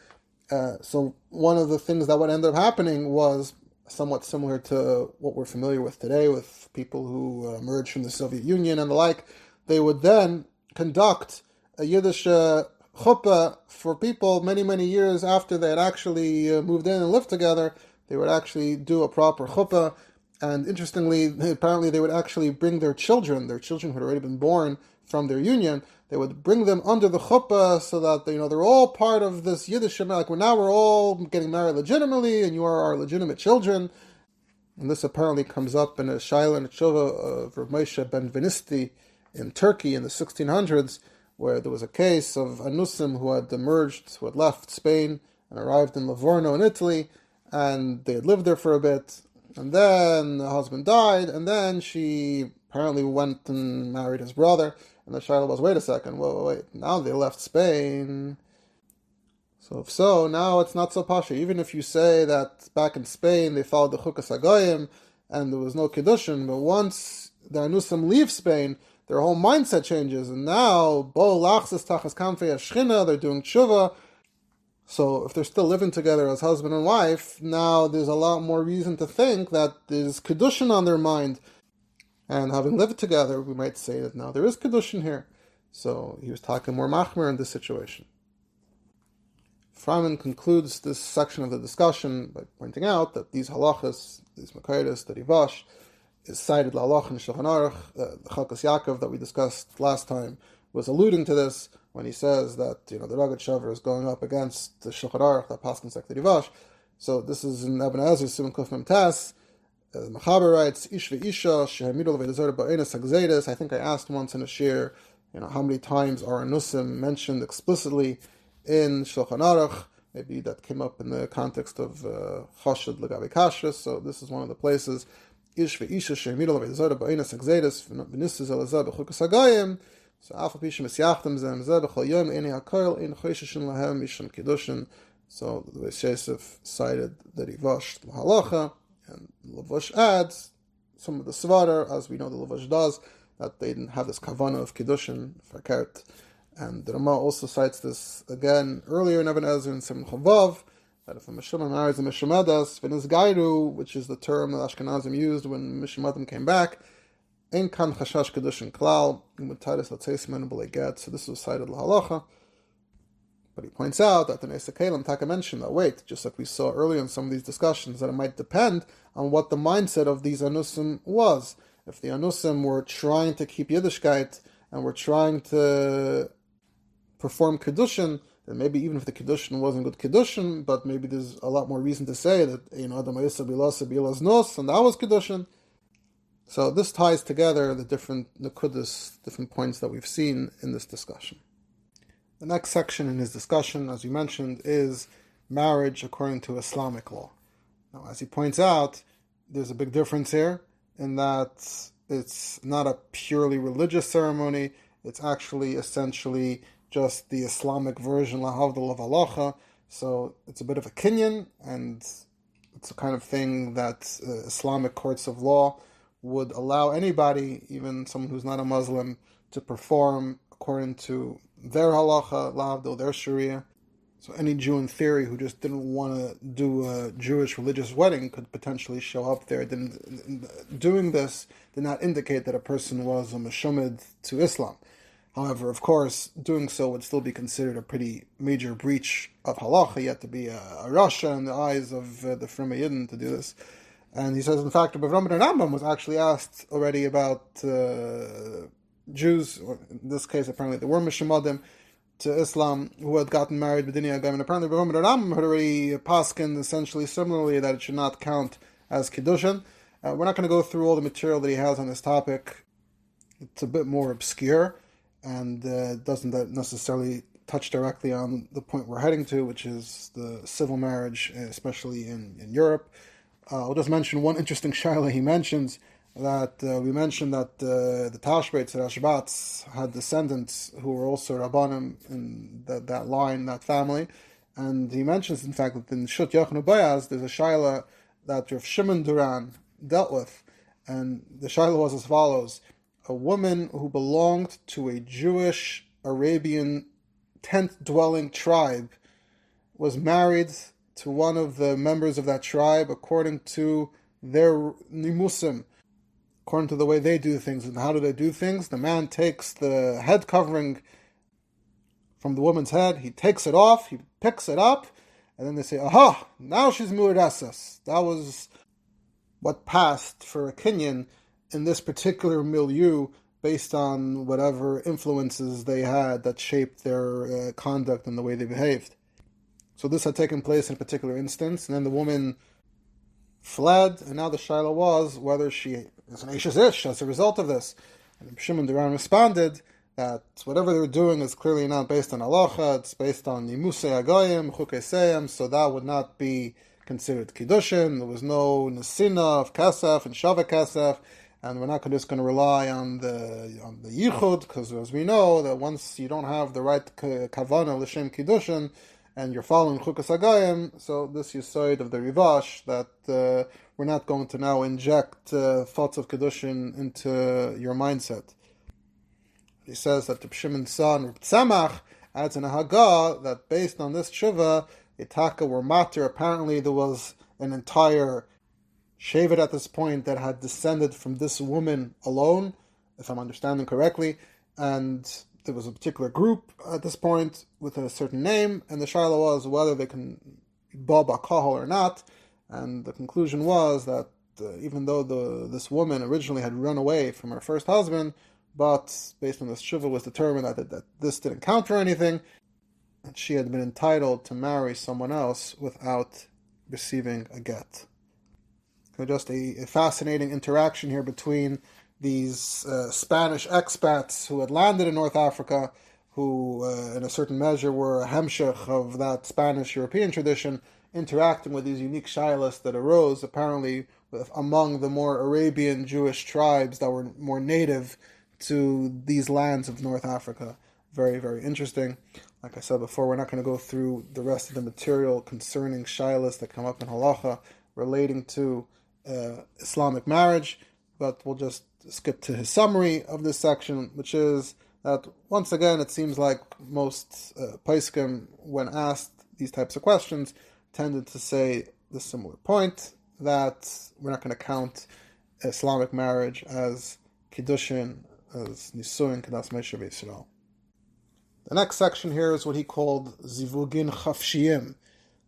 Uh, so one of the things that would end up happening was somewhat similar to what we're familiar with today with people who uh, emerged from the Soviet Union and the like. They would then conduct a Yiddish uh, chuppah for people many, many years after they had actually uh, moved in and lived together. They would actually do a proper chuppah. And interestingly, apparently they would actually bring their children, their children who had already been born from their union, they would bring them under the chuppah so that you know they're all part of this Yiddish. Like well, now we're all getting married legitimately, and you are our legitimate children. And this apparently comes up in a Shaila and Tshuva of Rav Moshe Benveniste in Turkey in the 1600s, where there was a case of Anusim who had emerged, who had left Spain and arrived in Livorno in Italy, and they had lived there for a bit, and then the husband died, and then she apparently went and married his brother, and the Shiloh was, wait a second, wait, wait, wait, now they left Spain. So if so, now it's not so pasha. Even if you say that back in Spain they followed the Chukas Agoyim and there was no Kiddushin, but once the Anusim leave Spain, their whole mindset changes, and now bo lachsis tachas kamfei ashchina, they're doing tshuva. So if they're still living together as husband and wife, now there's a lot more reason to think that there's kedushin on their mind. And having lived together, we might say that now there is kedushin here. So he was talking more machmer in this situation. Freiman concludes this section of the discussion by pointing out that these halachas, these makaitis, the rivash, is cited Lalach and Shulchan Aruch, the Chalkas Yaakov that we discussed last time was alluding to this when he says that you know the Rogatchover is going up against the Shulchan Aruch that Paskin Sekta Rivash. So this is in Even Ezer Simon Kuf Mem Tas. Uh, Machaber writes Ish ve'isha shehamidu levedezer ba'enes hagzedis. I think I asked once in a share, you know, how many times are anusim mentioned explicitly in Shulchan Aruch. Maybe that came up in the context of uh, Chashad Kashrus. So this is one of the places. Ba'inas ha'gzeiris v'nisses elazah b'chukas ha'gayim. So afal pishim esyachtem zem zeh b'chol yom eni ha'koil in chosheshin lahem mishum kiddushin. So the way Shesef cited the Rivash Halacha, and Lavash adds some of the Svarar, as we know the Lavash does, that they didn't have this kavana of Kiddushin, Fakert. And the Rama also cites this again earlier in Even HaEzer in Sim Chavav, that if a Mishum marries a Mishumadas, Gairu, which is the term that Ashkenazim used when Mishumadim came back, Ein kan chashash kedushin klal, imutaris latzeis menu get. So this was cited halacha. But he points out that the Nesa Kalim Taka mentioned that wait, just like we saw earlier in some of these discussions, that it might depend on what the mindset of these Anusim was. If the Anusim were trying to keep Yiddishkeit and were trying to perform Kedushin, maybe even if the Kedushin wasn't good Kedushin, but maybe there's a lot more reason to say that, you know, Adam Bilasa Bilas Nos, and that was Kedushin. So this ties together the different Nakudas, different points that we've seen in this discussion. The next section in his discussion, as you mentioned, is marriage according to Islamic law. Now, as he points out, there's a big difference here in that it's not a purely religious ceremony, it's actually essentially just the Islamic version, Lahavdal of Halacha. So it's a bit of a kinyan, and it's a kind of thing that uh, Islamic courts of law would allow anybody, even someone who's not a Muslim, to perform according to their halacha, lavdo, their sharia. So any Jew in theory who just didn't want to do a Jewish religious wedding could potentially show up there. Didn't, doing this did not indicate that a person was a mashumid to Islam. However, of course, doing so would still be considered a pretty major breach of halacha. Have to be a, a in the eyes of uh, the Yidden to do this. And he says, in fact, Rabbi Rambam was actually asked already about uh, Jews, in this case apparently they were Mishamadim, to Islam who had gotten married with Agam. And apparently Rabbi Ram had already paskin essentially similarly that it should not count as Kiddushin. Uh, we're not going to go through all the material that he has on this topic. It's a bit more obscure and uh, doesn't necessarily touch directly on the point we're heading to, which is the civil marriage, especially in, in Europe. Uh, I'll just mention one interesting *laughs* shaila he mentions that uh, we mentioned that uh, the Tashbetz Rashbats had descendants who were also Rabbanim in that, that line, that family. And he mentions, in fact, that in Shut Yachin U'Boaz, there's a Shaila that Rav Shimon Duran dealt with. And the Shaila was as follows A woman who belonged to a Jewish Arabian tent dwelling tribe was married to one of the members of that tribe according to their nimusim according to the way they do things. And how do they do things? The man takes the head covering from the woman's head, he takes it off, he picks it up, and then they say, aha, now she's mu'adasas. That was what passed for a Kenyan in this particular milieu based on whatever influences they had that shaped their uh, conduct and the way they behaved. So this had taken place in a particular instance, and then the woman fled, and now the Shiloh was whether she is an Ashes Ish as a result of this. And Shimon Duran responded that whatever they're doing is clearly not based on halacha, it's based on Nimusei Agoyim, Chukei so that would not be considered Kiddushin. There was no Nesina of Kasef and Shava Kasef, and we're not just going to rely on the on the Yichud, because as we know, that once you don't have the right Kavana L'Shem Kiddushin, and you're following Chukas Agayim, so this Yisoid of the Rivash, that uh, we're not going to now inject uh, thoughts of Kedushin into your mindset. He says that the Shimon's son, Tzemach, adds in a Haggah that based on this Shiva, Itaka were matter. Apparently, there was an entire Shevet at this point that had descended from this woman alone, if I'm understanding correctly, and there was a particular group at this point with a certain name, and the shaila was whether they can bob alcohol or not. And the conclusion was that uh, even though the this woman originally had run away from her first husband, but based on this shiva was determined that, that this didn't count counter anything, and she had been entitled to marry someone else without receiving a get. Just a, a fascinating interaction here between these uh, Spanish expats who had landed in North Africa, who, uh, in a certain measure, were a hemshech of that Spanish European tradition, interacting with these unique shilas that arose apparently among the more Arabian Jewish tribes that were more native to these lands of North Africa. Very, very interesting. Like I said before, we're not going to go through the rest of the material concerning shilas that come up in halacha relating to uh, Islamic marriage, but we'll just skip to his summary of this section, which is that once again, it seems like most uh, Paiskim, when asked these types of questions, tended to say the similar point that we're not going to count Islamic marriage as kiddushin, as nisuin kadas meishav Yisrael. The next section here is what he called zivugin chafshiyim,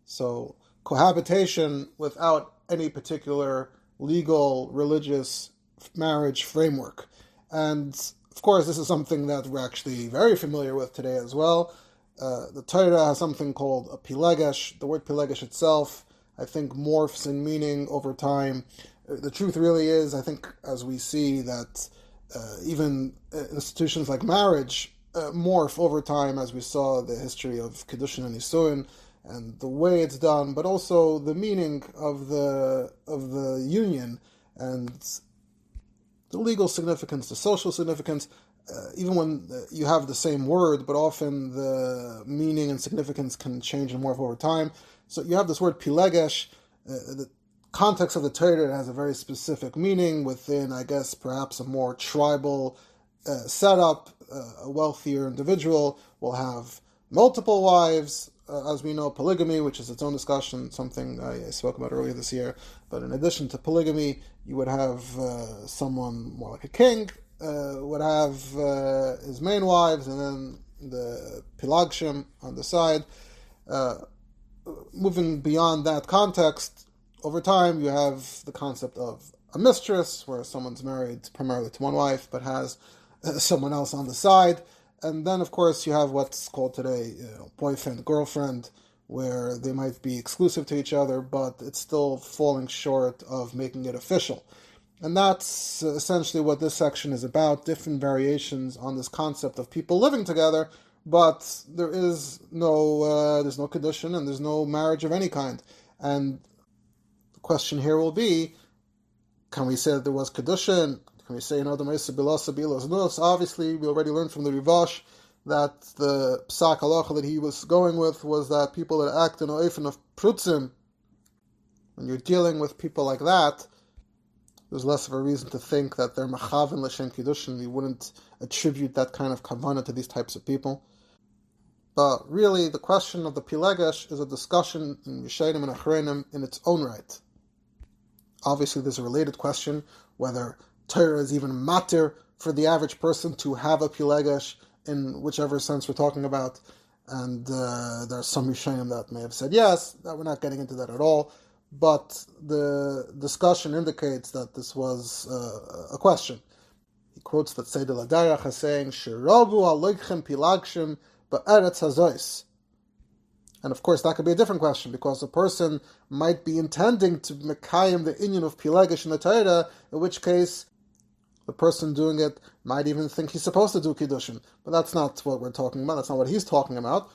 so cohabitation without any particular legal religious marriage framework, and of course this is something that we're actually very familiar with today as well. Uh, the Torah has something called a pilegesh. The word pilegesh itself, I think, morphs in meaning over time. Uh, the truth really is, I think, as we see that uh, even uh, institutions like marriage uh, morph over time, as we saw the history of Kiddushin and Nisuin, and the way it's done, but also the meaning of the of the union and the legal significance, the social significance uh, even when uh, you have the same word, but often the meaning and significance can change and morph over time. So you have this word pilegesh. Uh, the context of the Torah has a very specific meaning within, I guess, perhaps a more tribal uh, setup. Uh, a wealthier individual will have multiple wives, uh, as we know, polygamy, which is its own discussion, something I, I, spoke about earlier this year. But in addition to polygamy, you would have someone more like a king, uh, would have uh, his main wives and then the Pilagshim on the side. Uh, moving beyond that context, over time you have the concept of a mistress, where someone's married primarily to one wife but has uh, *laughs* someone else on the side. And then, of course, you have what's called today you know, boyfriend, girlfriend, where they might be exclusive to each other, but it's still falling short of making it official. And that's essentially what this section is about different variations on this concept of people living together, but there is no uh, there's no condition and there's no marriage of any kind. And the question here will be can we say that there was kedushin? Can we say you oh, know the bilos Obviously, we already learned from the Rivash that the psak halacha that he was going with was that people that act in oifen of prutzim, when you're dealing with people like that, there's less of a reason to think that they're machavin l'shem kiddushin. We wouldn't attribute that kind of kavana to these types of people. But really, the question of the pilegesh is a discussion in Yishayim and Achrenim in its own right. Obviously, there's a related question whether Torah is even matter for the average person to have a pilegesh in whichever sense we're talking about. And uh, there are some Yishayim that may have said yes, that we're not getting into that at all but the discussion indicates that this was uh, a question. He quotes that Seydel Adarach as saying, Shirabu aloichem pilagshim ba'eretz hazois. And of course, that could be a different question because a person might be intending to mekayim the union of pilegish in the Torah, in which case the person doing it might even think he's supposed to do kiddushin. But that's not what we're talking about. That's not what he's talking about.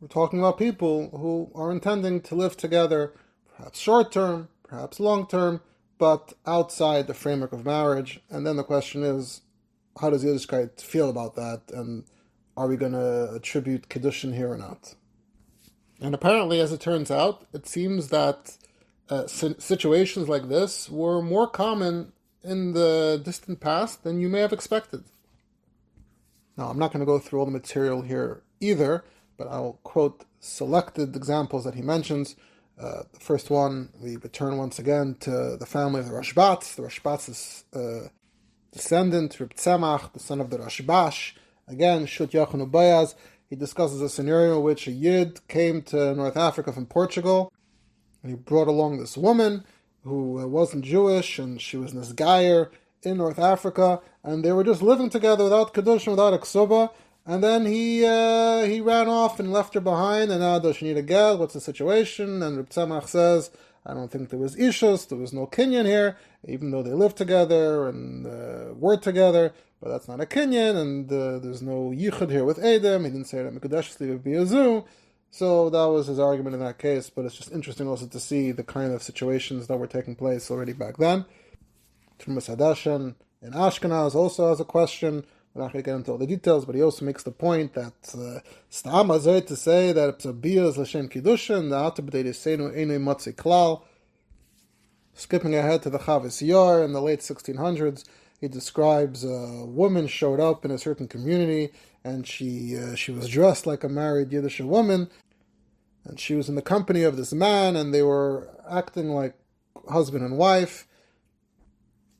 We're talking about people who are intending to live together perhaps short term, perhaps long term, but outside the framework of marriage. And then the question is, how does Yiddishkeit feel about that? And are we going to attribute Kedushin here or not? And apparently, as it turns out, it seems that uh, situations like this were more common in the distant past than you may have expected. Now, I'm not going to go through all the material here either, but I'll quote selected examples that he mentions. Uh, the first one, we return once again to the family of the Rashbats. The Rashbats uh, descendant, Reb Tzemach, the son of the Rashbash. Again, Shut Yachin U'Boaz. He discusses a scenario in which a Yid came to North Africa from Portugal, and he brought along this woman who uh, wasn't Jewish, and she was Nisgayer in North Africa, and they were just living together without Kedushin, without a Ksuba, and then he uh, he ran off and left her behind. And now does she need a get? What's the situation? And Reb Tzemach says, I don't think there was ishus, there was no kinyan here, even though they lived together and uh, were together, but that's not a kinyan, and uh, there's no yichud here with Adam. He didn't say that Mekadesh would be a zoo. So that was his argument in that case, but it's just interesting also to see the kind of situations that were taking place already back then. Trumas Hadeshen in Ashkenaz also has a question. We're not going to get into all the details, but he also makes the point that uh, Stam uh, to say that Psabiyah is Lashem Kiddushin, the Atabdei Seinu Ene Matzi Klal. Skipping ahead to the Chavis Yar in the late 1600s, he describes a woman showed up in a certain community and she uh, she was dressed like a married Yiddish woman, and she was in the company of this man, and they were acting like husband and wife.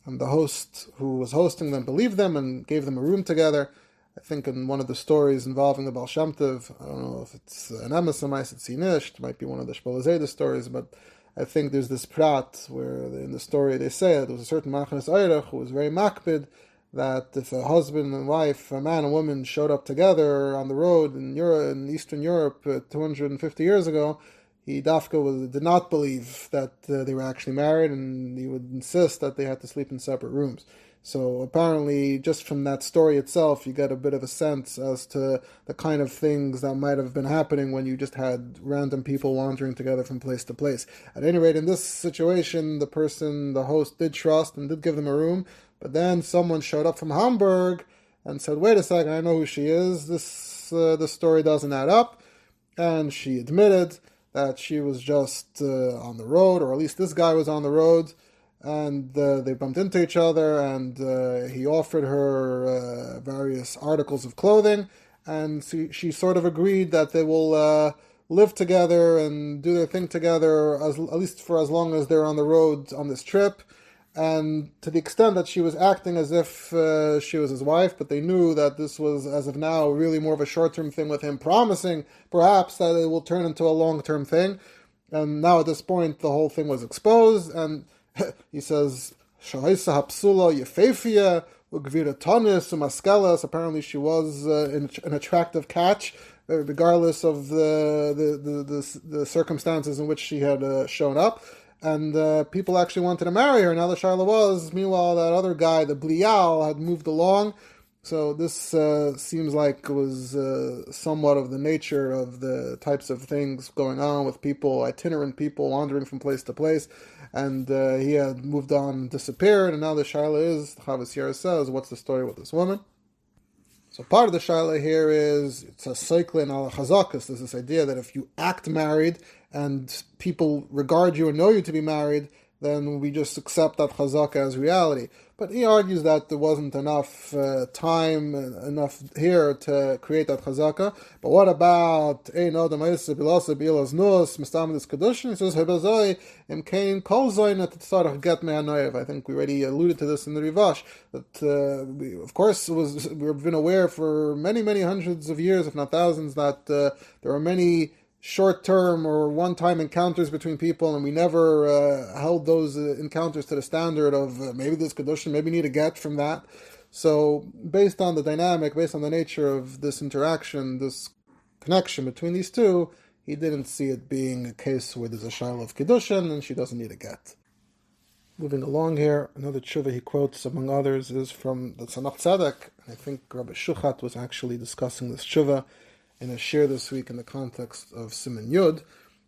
And the host who was hosting them believed them and gave them a room together. I think in one of the stories involving the Baal Shem Tov, I don't know if it's an Emesamais, it's Inisht, it might be one of the Shpoler Zeide stories, but I think there's this prat where in the story they say there was a certain Machanes Eirach who was very makbid, that if a husband and wife, a man and woman, showed up together on the road in Europe, in Eastern Europe, uh, 250 years ago, he Dafka was, did not believe that uh, they were actually married, and he would insist that they had to sleep in separate rooms. So apparently, just from that story itself, you get a bit of a sense as to the kind of things that might have been happening when you just had random people wandering together from place to place. At any rate, in this situation, the person, the host, did trust and did give them a room, but then someone showed up from Hamburg and said, "Wait a second, I know who she is. This uh, the story doesn't add up." And she admitted that she was just uh, on the road, or at least this guy was on the road, and uh, they bumped into each other. And uh, he offered her uh, various articles of clothing, and she, she, sort of agreed that they will uh, live together and do their thing together, as, at least for as long as they're on the road on this trip and to the extent that she was acting as if uh, she was his wife, but they knew that this was, as of now, really more of a short term thing with him, promising perhaps that it will turn into a long term thing. And now at this point, the whole thing was exposed, and *laughs* he says, Shahaisa Hapsula Yefefia, Ugvira Tonis, Umaskelas. Apparently, she was uh, an, an attractive catch, uh, regardless of the, the, the, the, the circumstances in which she had uh, shown up and uh, people actually wanted to marry her. Now the Charla was, meanwhile, that other guy, the Blial, had moved along. So this uh, seems like was uh, somewhat of the nature of the types of things going on with people, itinerant people wandering from place to place. And uh, he had moved on and disappeared, and now the Shaila is, Chavis Yer says, what's the story with this woman? So part of the Shaila here is, it's a cycling al chazakas. There's this idea that if you act married and people regard you and know you to be married, then we just accept that chazaka as reality. But he argues that there wasn't enough uh, time, uh, enough here to create that chazaka. But what about ein bilas nus? He says I think we already alluded to this in the Rivash. That uh, we, of course was we've been aware for many many hundreds of years, if not thousands, that uh, there are many short term or one time encounters between people, and we never uh, held those uh, encounters to the standard of uh, maybe this Kedushin, maybe need a get from that. So, based on the dynamic, based on the nature of this interaction, this connection between these two, he didn't see it being a case where there's a shiloh of Kedushin and she doesn't need a get. Moving along here, another tshuva he quotes, among others, is from the Tzemach Tzedek. I think Rabbi Shuchat was actually discussing this tshuva in a share this week in the context of Simon Yud.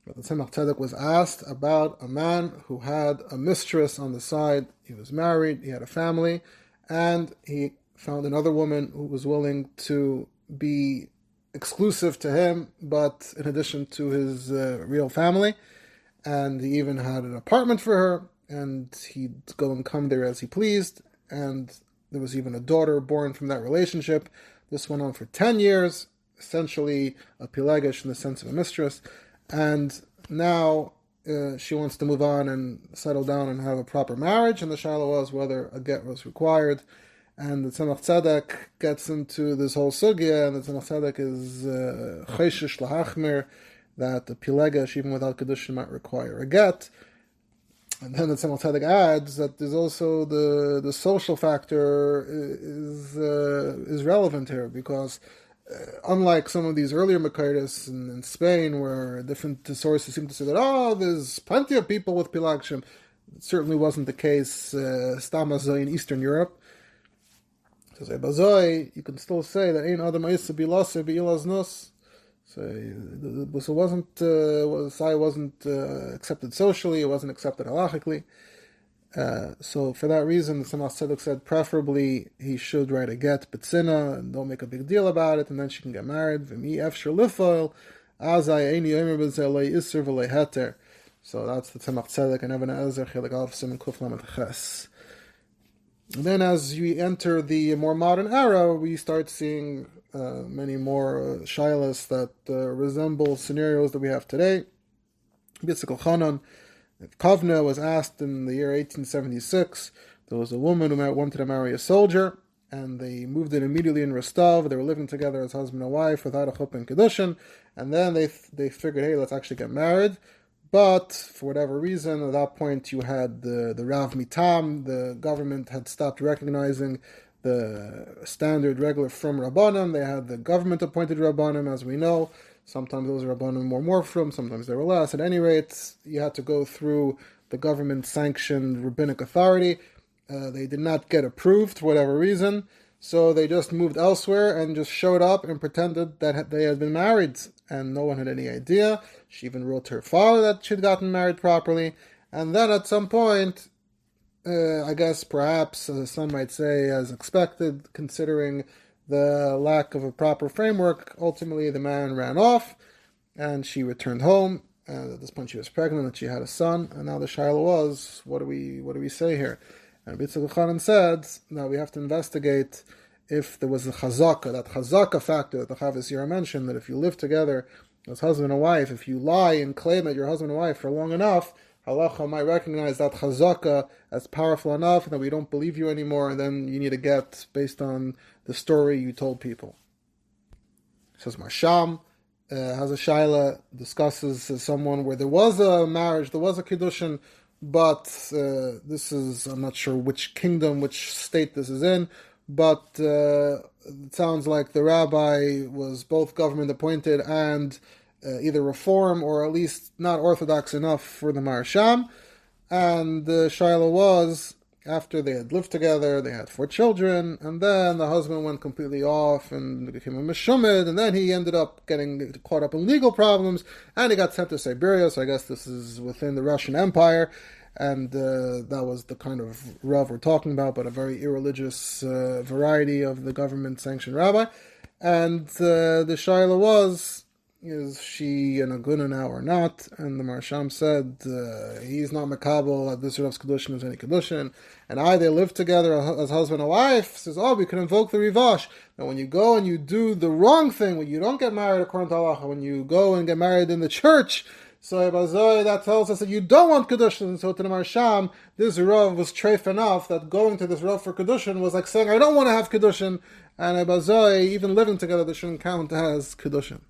The Tzemach Tzedek was asked about a man who had a mistress on the side. He was married, he had a family, and he found another woman who was willing to be exclusive to him, but in addition to his uh, real family. And he even had an apartment for her, and he'd go and come there as he pleased. And there was even a daughter born from that relationship. This went on for 10 years, essentially a Pilegish in the sense of a mistress, and now uh, she wants to move on and settle down and have a proper marriage, and the Shiloh was whether a get was required. And the Tzemach Tzedek gets into this whole sugya, and the Tzemach Tzedek is chayshish uh, lahachmir, that the Pilegish, even without Kedushin, might require a get. And then the Tzemach Tzedek adds that there's also the, the social factor is uh, is relevant here because unlike some of these earlier Makaitis in, in, Spain, where different sources seem to say that, oh, there's plenty of people with Pilagshim. It certainly wasn't the case uh, in Eastern Europe. So say Bazoi, you can still say that ain't Adam Isa Bilase Bilas Nus. So, it wasn't, uh, wasn't uh, accepted socially, it wasn't accepted halachically. Uh, so for that reason, the Tzemach Tzedek said preferably he should write a get betzina and don't make a big deal about it, and then she can get married. So that's the Tzemach Tzedek and Even Ezer Chelik. And then as we enter the more modern era, we start seeing uh, many more uh, shilas that uh, resemble scenarios that we have today. Yitzchak Chanan if Kovna was asked in the year 1876, there was a woman who wanted to marry a soldier, and they moved in immediately in Rostov. They were living together as husband and wife without a chuppah and kedushin, and then they they figured, hey, let's actually get married. But for whatever reason, at that point, you had the the Rav Mitam. The government had stopped recognizing the standard regular from Rabbanim. They had the government appointed Rabbanim, as we know. Sometimes those Rabbanim were more from, sometimes they were less. At any rate, you had to go through the government sanctioned rabbinic authority. Uh, they did not get approved for whatever reason, so they just moved elsewhere and just showed up and pretended that they had been married, and no one had any idea. She even wrote to her father that she'd gotten married properly, and then at some point, uh, I guess perhaps uh, some might say, as expected, considering the lack of a proper framework, ultimately the man ran off and she returned home. And at this point, she was pregnant and she had a son. And now the Shaila was, what do we what do we say here? And Bitzak Chanan said that we have to investigate if there was a chazaka, that chazaka factor that the Chavis mentioned, that if you live together as husband and wife, if you lie and claim that you're husband and wife for long enough, halacha might recognize that chazaka as powerful enough that we don't believe you anymore, and then you need to get based on the story you told people. Says Maharsham uh, has a shaila discusses uh, someone where there was a marriage, there was a kiddushin, but uh, this is I'm not sure which kingdom, which state this is in, but uh, it sounds like the rabbi was both government appointed and uh, either reform or at least not orthodox enough for the Maharsham. And the Shaila was after they had lived together, they had four children, and then the husband went completely off and became a Meshumid, and then he ended up getting caught up in legal problems, and he got sent to Siberia, so I guess this is within the Russian Empire, and uh, that was the kind of Rav we're talking about, but a very irreligious uh, variety of the government-sanctioned rabbi. And uh, the Shaila was is she an aguna now or not? And the Maharsham said uh, he's not makabel at this Rav's kedushin as any kedushin. And I, they live together as husband and wife. Says, oh, we can invoke the rivash. Now, when you go and you do the wrong thing, when you don't get married according to Allah, when you go and get married in the church, so that tells us that you don't want kedushin. So to the Maharsham, this Rav was treif enough that going to this Rav for kedushin was like saying, I don't want to have kedushin. And Abazoi, even living together, they shouldn't count as kedushin.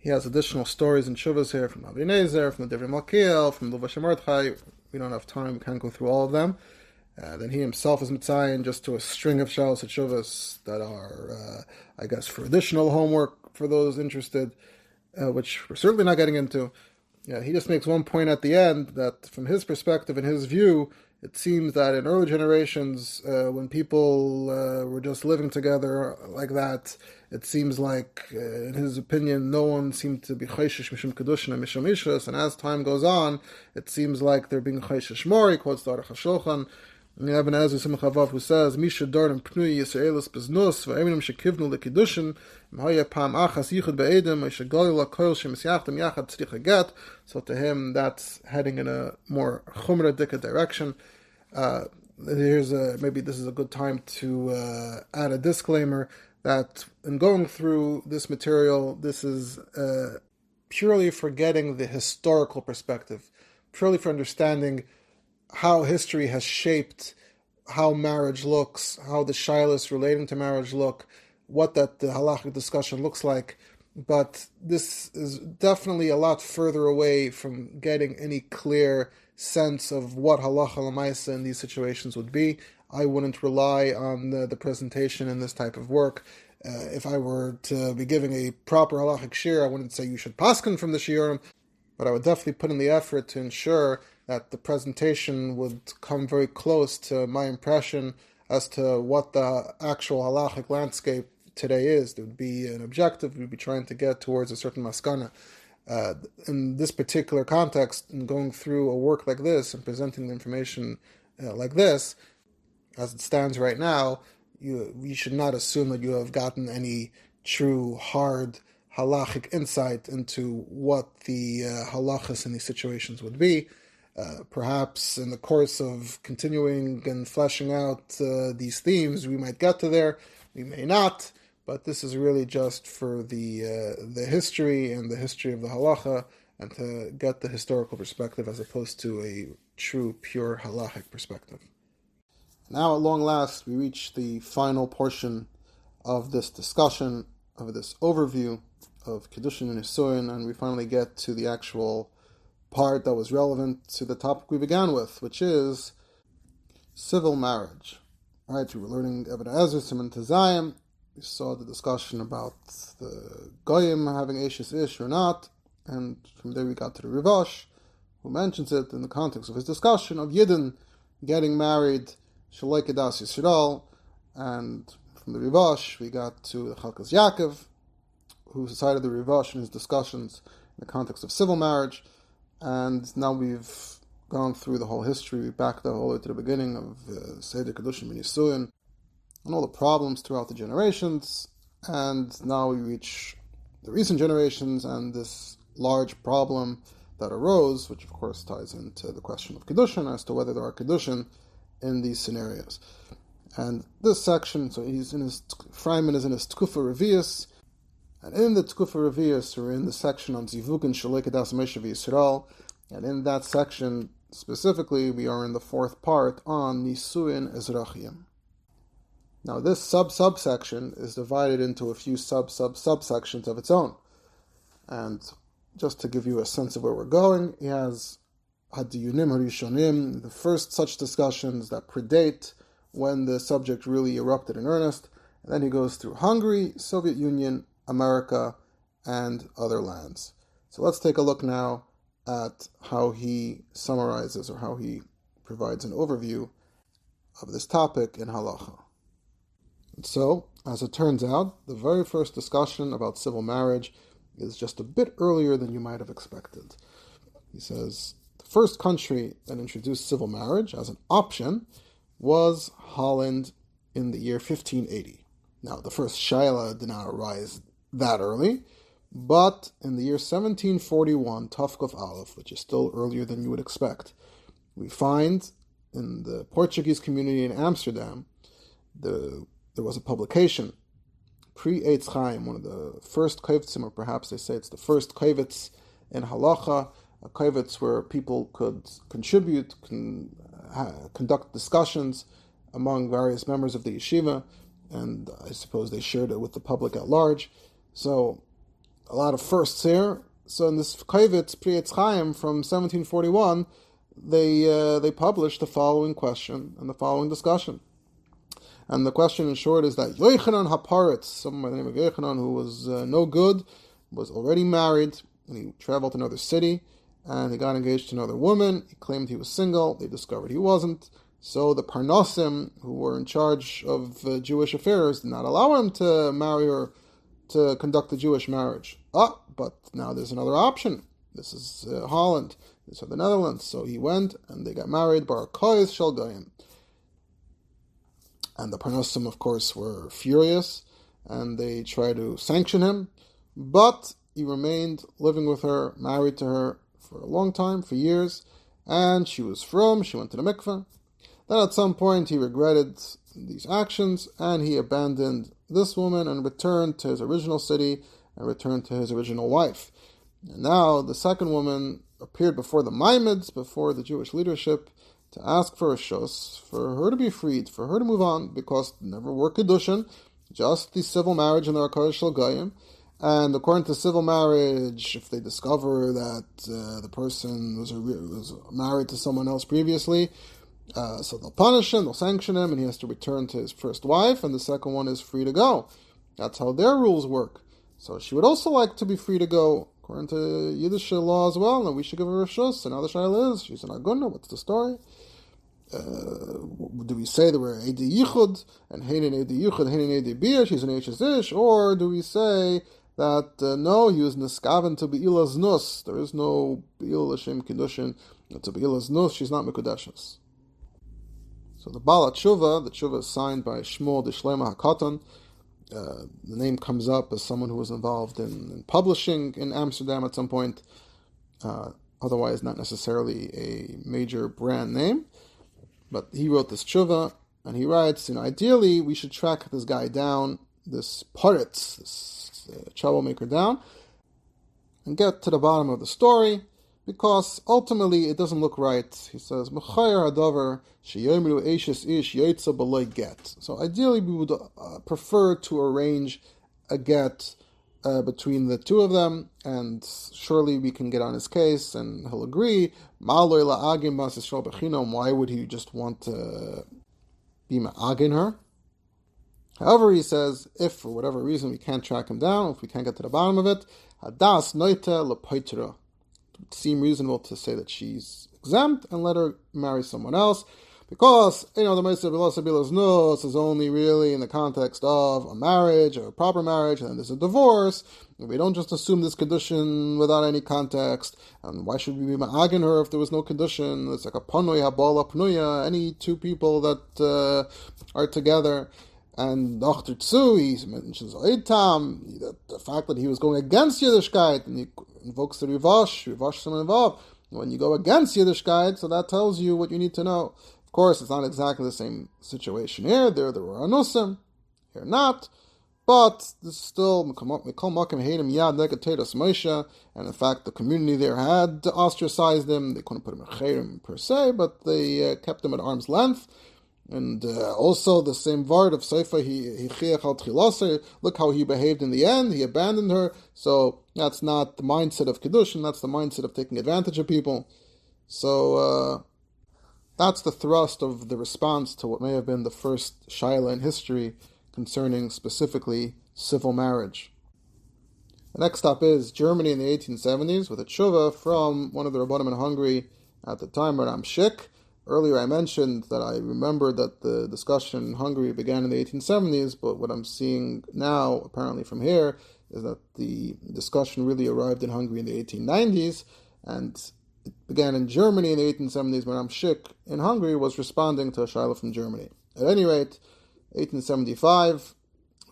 He has additional stories and shuvas here from Avnei Nezer, from the Divri Malkiel, from Levush Mordechai. We don't have time, we can't go through all of them. Uh, then he himself is mitzayin just to a string of shalos and shuvas that are, uh, I guess, for additional homework for those interested, uh, which we're certainly not getting into. Yeah, he just makes one point at the end that, from his perspective and his view, it seems that in early generations, uh, when people uh, were just living together like that, it seems like, uh, in his opinion, no one seemed to be chayshish mishum kedushin and mishum ishus, and as time goes on, it seems like they're being chayshish more. He quotes the Aruch HaShulchan, and Simchavav, who says, Misha Yisraelis Shekivnu Pam Achas Yichud Be'edim, Yachad. So to him, that's heading in a more Chumra Dika direction. Uh, here's a, maybe this is a good time to uh, add a disclaimer that in going through this material, this is uh, purely for getting the historical perspective, purely for understanding how history has shaped how marriage looks, how the shilas relating to marriage look, what that the halachic discussion looks like. But this is definitely a lot further away from getting any clear sense of what halacha lamaisa in these situations would be. I wouldn't rely on the, the presentation in this type of work. Uh, if I were to be giving a proper halachic shiur, I wouldn't say you should paskin from the shiurim, but I would definitely put in the effort to ensure that the presentation would come very close to my impression as to what the actual halachic landscape today is. There would be an objective, we'd be trying to get towards a certain maskana. Uh, in this particular context, in going through a work like this and presenting the information uh, like this, as it stands right now, you you should not assume that you have gotten any true hard halachic insight into what the uh, halachas in these situations would be. Uh, perhaps in the course of continuing and fleshing out uh, these themes, we might get to there. We may not, but this is really just for the uh, the history and the history of the halacha, and to get the historical perspective as opposed to a true, pure halachic perspective. Now, at long last, we reach the final portion of this discussion, of this overview of Kedushin and Nisuin, and we finally get to the actual part that was relevant to the topic we began with, which is civil marriage. Right, we were learning Even Ezer, Simon Tazayim. We saw the discussion about the Goyim having Ashes Ish or not, and from there we got to the Rivash, who mentions it in the context of his discussion of Yidden getting married Shalai Kedas Yisrael, and from the Rivash we got to the Chalkas Yaakov, who cited the Rivash in his discussions in the context of civil marriage, and now we've gone through the whole history, back the whole way to the beginning of uh, Seder Kedushim Yisuin, and all the problems throughout the generations, and now we reach the recent generations and this large problem that arose, which of course ties into the question of Kedushin as to whether there are Kedushin in these scenarios. And this section, so he's in his, Freiman is in his Tkufa Revius, and in the Tkufa Revius, or in the section on Zivugin Shalekadas Meshav Yisrael, and in that section specifically, we are in the fourth part on Nisuin Ezrachim. Now, this sub subsection is divided into a few sub sub subsections of its own. And just to give you a sense of where we're going, he has Hadiyunim Harishonim, the first such discussions that predate when the subject really erupted in earnest. And then he goes through Hungary, Soviet Union, America, and other lands. So let's take a look now at how he summarizes or how he provides an overview of this topic in halacha. So, as it turns out, the very first discussion about civil marriage is just a bit earlier than you might have expected. He says, the first country that introduced civil marriage as an option was Holland in the year 1580. Now, the first Shaila did not arise that early, but in the year 1741, Tufkov Aleph, which is still earlier than you would expect, we find in the Portuguese community in Amsterdam, the, there was a publication Pri Eitz Chaim, one of the first kaivitzim, or perhaps they say it's the first kavitz in halacha, a kavitz where people could contribute, uh, conduct discussions among various members of the yeshiva, and I suppose they shared it with the public at large. So, a lot of firsts here. So, in this kavitz Pri Chaim from 1741, they uh, they published the following question and the following discussion. And the question in short is that Yochanan Haparitz, someone by the name of Yochanan, who was uh, no good, was already married, and he traveled to another city, and he got engaged to another woman. He claimed he was single. They discovered he wasn't. So the Parnosim, who were in charge of uh, Jewish affairs, did not allow him to marry her to conduct the Jewish marriage. Ah, but now there's another option. This is uh, Holland. These are the Netherlands. So he went and they got married. Barakoyes Shalgayim. And the Parnosim, of course, were furious and they tried to sanction him. But he remained living with her, married to her for a long time, for years, and she was from, she went to the mikveh. Then at some point he regretted these actions and he abandoned this woman and returned to his original city and returned to his original wife. And now the second woman appeared before the Maimids, before the Jewish leadership, to ask for a shus, for her to be freed, for her to move on, because never were kedushin, just the civil marriage and the Rakar Shal Goyim. And according to civil marriage, if they discover that uh, the person was, a, was married to someone else previously, uh, so they'll punish him, they'll sanction him, and he has to return to his first wife, and the second one is free to go. That's how their rules work. So she would also like to be free to go according to Yiddish law as well, and we should give her a shush. And now the shaila is, she's an aguna, what's the story? Uh, do we say that we're Edi Yichud, and Hainin Edi Yichud, Hainin Edi Bia, she's an Ish, or do we say that uh, no, he was Niskaven to Be'ilas Nus, there is no Be'il Hashem Kiddushin, to Be'ilas Nus, she's not Mekudeshes. So the Bala Tshuva, the Tshuva is signed by Shmuel de Shlema HaKatan, uh, the name comes up as someone who was involved in, in publishing in Amsterdam at some point, uh, otherwise not necessarily a major brand name. But he wrote this tshuva, and he writes, you know, ideally we should track this guy down, this Paritz, this uh, troublemaker down, and get to the bottom of the story because ultimately it doesn't look right. He says, ish get." So ideally, we would uh, prefer to arrange a get uh, between the two of them, and surely we can get on his case, and he'll agree. Why would he just want to be ma'agin her? However, he says, if for whatever reason we can't track him down, if we can't get to the bottom of it, hadas noita lepoitra seem reasonable to say that she's exempt and let her marry someone else. Because, you know, the Mesa Bilos Nus is only really in the context of a marriage, a proper marriage, and then there's a divorce. We don't just assume this condition without any context. And why should we be ma'agin her if there was no condition? It's like a panoya, bala pnuya, any two people that uh, are together. And Dr. Tzu, he mentions Eitam, the fact that he was going against Yiddishkeit, and he invokes the Rivash, Rivash involved. When you go against Yiddishkeit, so that tells you what you need to know. Of course, it's not exactly the same situation here. There, there were anusim, here not. But this is still and in fact the community there had ostracized them. They couldn't put him in per se, but they uh, kept him at arm's length. And uh, also the same word of Seifa, he al Look how he behaved in the end. He abandoned her. So that's not the mindset of kedushin. That's the mindset of taking advantage of people. So uh, that's the thrust of the response to what may have been the first shaila in history concerning specifically civil marriage. The next stop is Germany in the 1870s with a tshuva from one of the rabbanim in Hungary at the time, Maharam Schick Earlier, I mentioned that I remember that the discussion in Hungary began in the 1870s, but what I'm seeing now, apparently from here, is that the discussion really arrived in Hungary in the 1890s, and it began in Germany in the 1870s. Maharam Schick in Hungary was responding to a Shaila from Germany. At any rate, 1875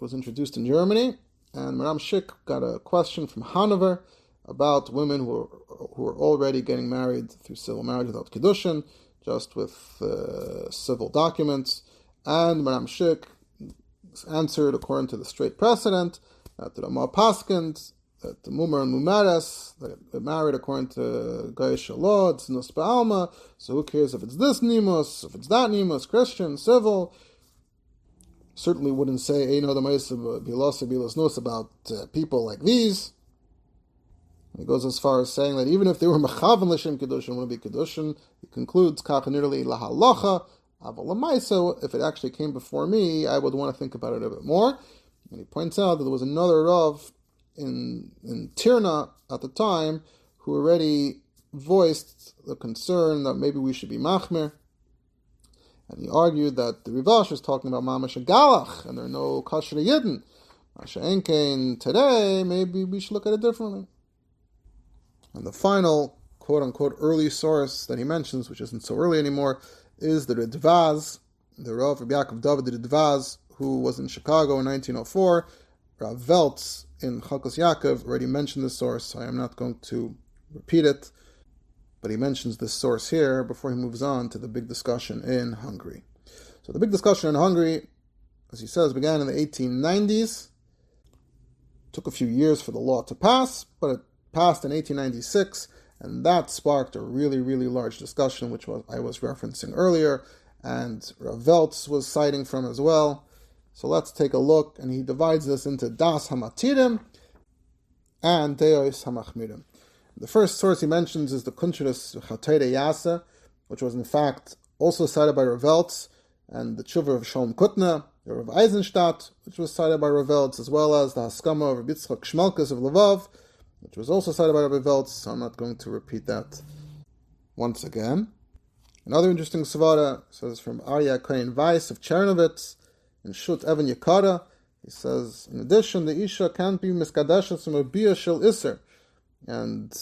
was introduced in Germany, and Maharam Schick got a question from Hanover about women who were, who were already getting married through civil marriage without Kedushin just with uh, civil documents. And Maharam Schick answered according to the straight precedent that the Ramah Paskins, that the Mumar and Mumares, they married according to Gaish law, it's Nus Ba'alma, so who cares if it's this Nimus, if it's that Nimus, Christian, civil. Certainly wouldn't say, Eino the Maisa Bilas Bilas Nus about uh, people like these. He goes as far as saying that even if they were mechavan l'shem kedushin, wouldn't be kedushin. He concludes kachanirli lahalacha aval If it actually came before me, I would want to think about it a bit more. And he points out that there was another rav in in Tirna at the time who already voiced the concern that maybe we should be machmer. And he argued that the Rivash is talking about mamash galach, and there are no kasher yidden. Enkein today, maybe we should look at it differently. And the final quote unquote early source that he mentions, which isn't so early anymore, is the Ridvaz, the Rav Yaakov David Ridvaz, who was in Chicago in 1904. Rav Veltz in Chalkos Yaakov already mentioned this source, so I am not going to repeat it, but he mentions this source here before he moves on to the big discussion in Hungary. So the big discussion in Hungary, as he says, began in the 1890s. Took a few years for the law to pass, but it passed in 1896, and that sparked a really, really large discussion, which was, I was referencing earlier, and Raveltz was citing from as well. So let's take a look, and he divides this into Das Hamatirim and Deos Hamachmirim. The first source he mentions is the Kuntrus Chatede Yasa, which was in fact also cited by Raveltz, and the Tshuva of Shalom Kutna, the Rav Eisenstadt, which was cited by Raveltz, as well as the Haskama of Yitzchak Shmelkes of Lvov, which was also cited by Raveltz, so I'm not going to repeat that once again. Another interesting Savara says from Arya Kohen Weiss of Chernovitz in Shut Evan Yakara. He says, in addition, the Isha can't be miskadeshes from a Bia Isser. And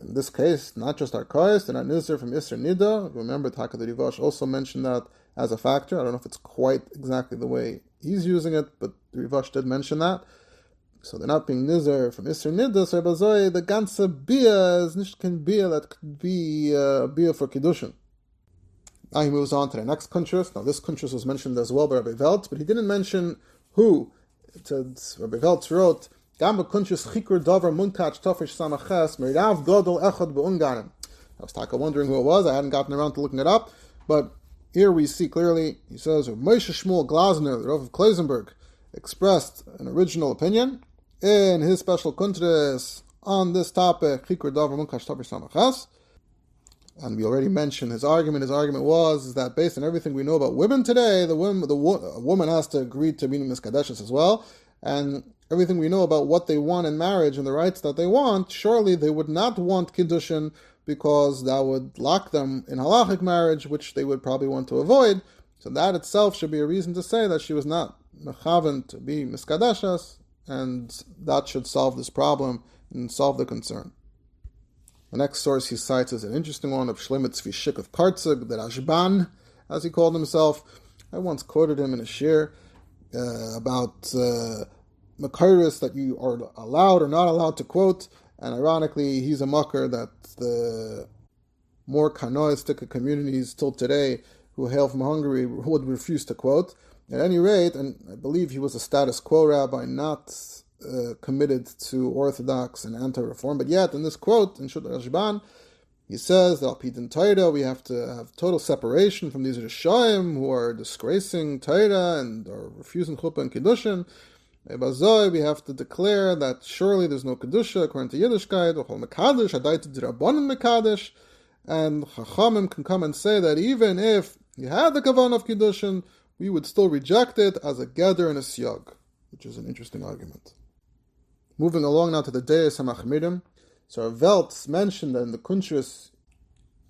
in this case, not just Arkois, and Isser from Isser Nida. Remember, Taka the Rivash also mentioned that as a factor. I don't know if it's quite exactly the way he's using it, but Rivash did mention that. So they're not being nizer from Isser Nida, so the ganze Bia is nicht kein Bia that could be a uh, Bia for Kiddushin. Now he moves on to the next kuntras. Now this kuntras was mentioned as well by Rabbi Veltz, but he didn't mention who. It said, Rabbi Veltz wrote, Gamba kuntras chikur dover munkach tofish samaches merav godol echad beunganim. I was taka wondering who it was. I hadn't gotten around to looking it up, but here we see clearly, he says, Moshe Shmuel Glasner, the Rav of Klausenberg, expressed an original opinion in his special kuntras on this topic, chikur dover munkach tofish samaches and we already mentioned his argument. His argument was is that based on everything we know about women today, the woman, the woman has to agree to being miskadeshes as well, and everything we know about what they want in marriage and the rights that they want, surely they would not want kiddushin because that would lock them in halachic marriage, which they would probably want to avoid. So that itself should be a reason to say that she was not mechaven to be miskadeshes, and that should solve this problem and solve the concern. The next source he cites is an interesting one of Shlemitz Vishik of Partzig, the Rashban, as he called himself. I once quoted him in a shiur uh, about uh, that you are allowed or not allowed to quote, and ironically, he's a mucker that the more Kanoistic communities till today who hail from Hungary would refuse to quote. At any rate, and I believe he was a status quo rabbi, not uh, committed to Orthodox and anti-reform, but yet in this quote in Shut Rashban, he says that Alpidin Torah we have to have total separation from these Rishoim who are disgracing Torah and are refusing Chuppah and Kiddushin. We have to declare that surely there's no Kedusha according to Yiddishkeit, Ochol Mekadosh, Adaitu Dirabonim Mekadosh, and Chachamim can come and say that even if you had the Kavan of Kiddushin, we would still reject it as a gather and a siyag, which is an interesting argument. Moving along now to the Deus HaMachmirim. So Veltz mentioned in the Kuntrus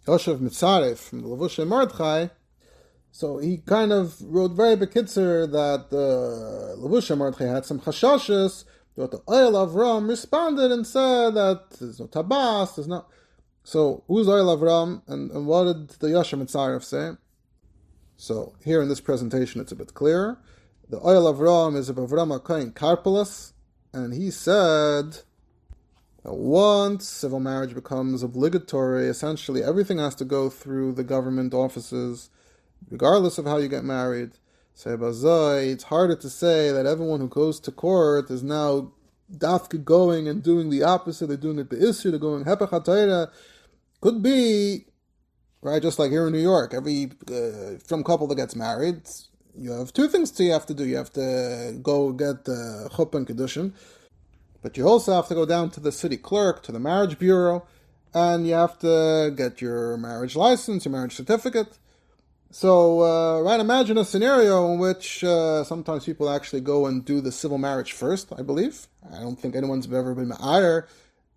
Yoshev Mitzaref from the Levush Mordechai, so he kind of wrote very bekitzer that the uh, Levush Mordechai had some chashashes, but the oil of Ram responded and said that there's no tabas, there's no... So who's oil of Ram, and, and what did the Yoshev Mitzaref say? So here in this presentation it's a bit clearer. The oil of Ram is of Avram HaKoin Karpelus, and he said that once civil marriage becomes obligatory, essentially everything has to go through the government offices, regardless of how you get married. So, it's harder to say that everyone who goes to court is now dafka going and doing the opposite. They're doing it be'isr, they're going hepech Could be, right, just like here in New York, every uh, from couple that gets married, you have two things to you have to do. You have to go get the chuppah and kedushin, but you also have to go down to the city clerk, to the marriage bureau, and you have to get your marriage license, your marriage certificate. So, uh, right, imagine a scenario in which uh, sometimes people actually go and do the civil marriage first, I believe. I don't think anyone's ever been either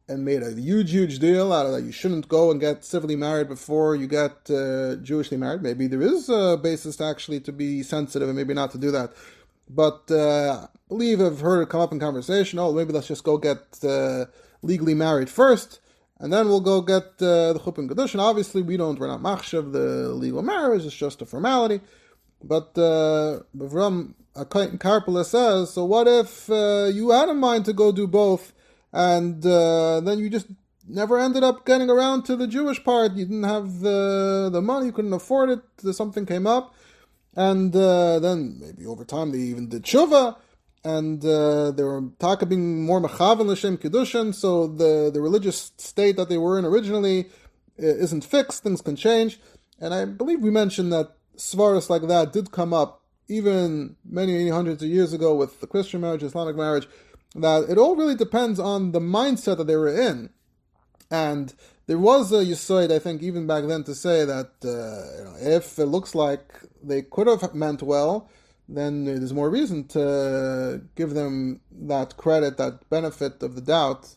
and made a huge, huge deal out of that. You shouldn't go and get civilly married before you get uh, Jewishly married. Maybe there is a basis actually to be sensitive and maybe not to do that. But uh, I believe I've heard it come up in conversation. Oh, maybe let's just go get uh, legally married first, and then we'll go get uh, the chuppah and kedushin. Obviously, we don't. We're not machshav the legal marriage. It's just a formality. But uh, Avram Karpela says, so what if uh, you had in mind to go do both? And uh, then you just never ended up getting around to the Jewish part. You didn't have the the money, you couldn't afford it. Something came up, and uh, then maybe over time they even did tshuva, and uh, they were taka being more mechavan l'shem kedushin. So the the religious state that they were in originally uh, isn't fixed. Things can change, and I believe we mentioned that svaras like that did come up even many, many hundreds of years ago with the Christian marriage, Islamic marriage that it all really depends on the mindset that they were in. And there was a Yisoid, I think, even back then, to say that uh, you know, if it looks like they could have meant well, then there's more reason to give them that credit, that benefit of the doubt,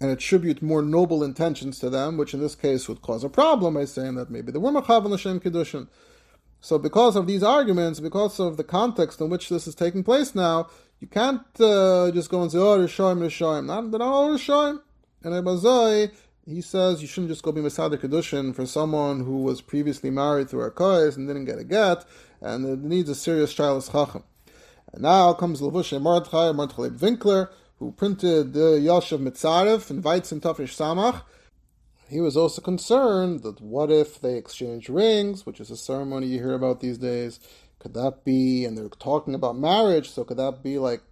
and attribute more noble intentions to them, which in this case would cause a problem by saying that maybe they were Machav Hashem Kiddushin. So, because of these arguments, because of the context in which this is taking place now, you can't uh, just go and say, oh, Rishoim, Rishoim. Not, they're not all Rishoim. And Abazai, he says you shouldn't just go be Masader Kedushin for someone who was previously married through a Kois and didn't get a get, and it needs a serious Shilas Chacham. And now comes Levushe Mordechai, Mordechai Winkler, who printed the Yoshev Mitzaref and Weitz and Tafish Samach. He was also concerned that what if they exchange rings, which is a ceremony you hear about these days, could that be, and they're talking about marriage, so could that be like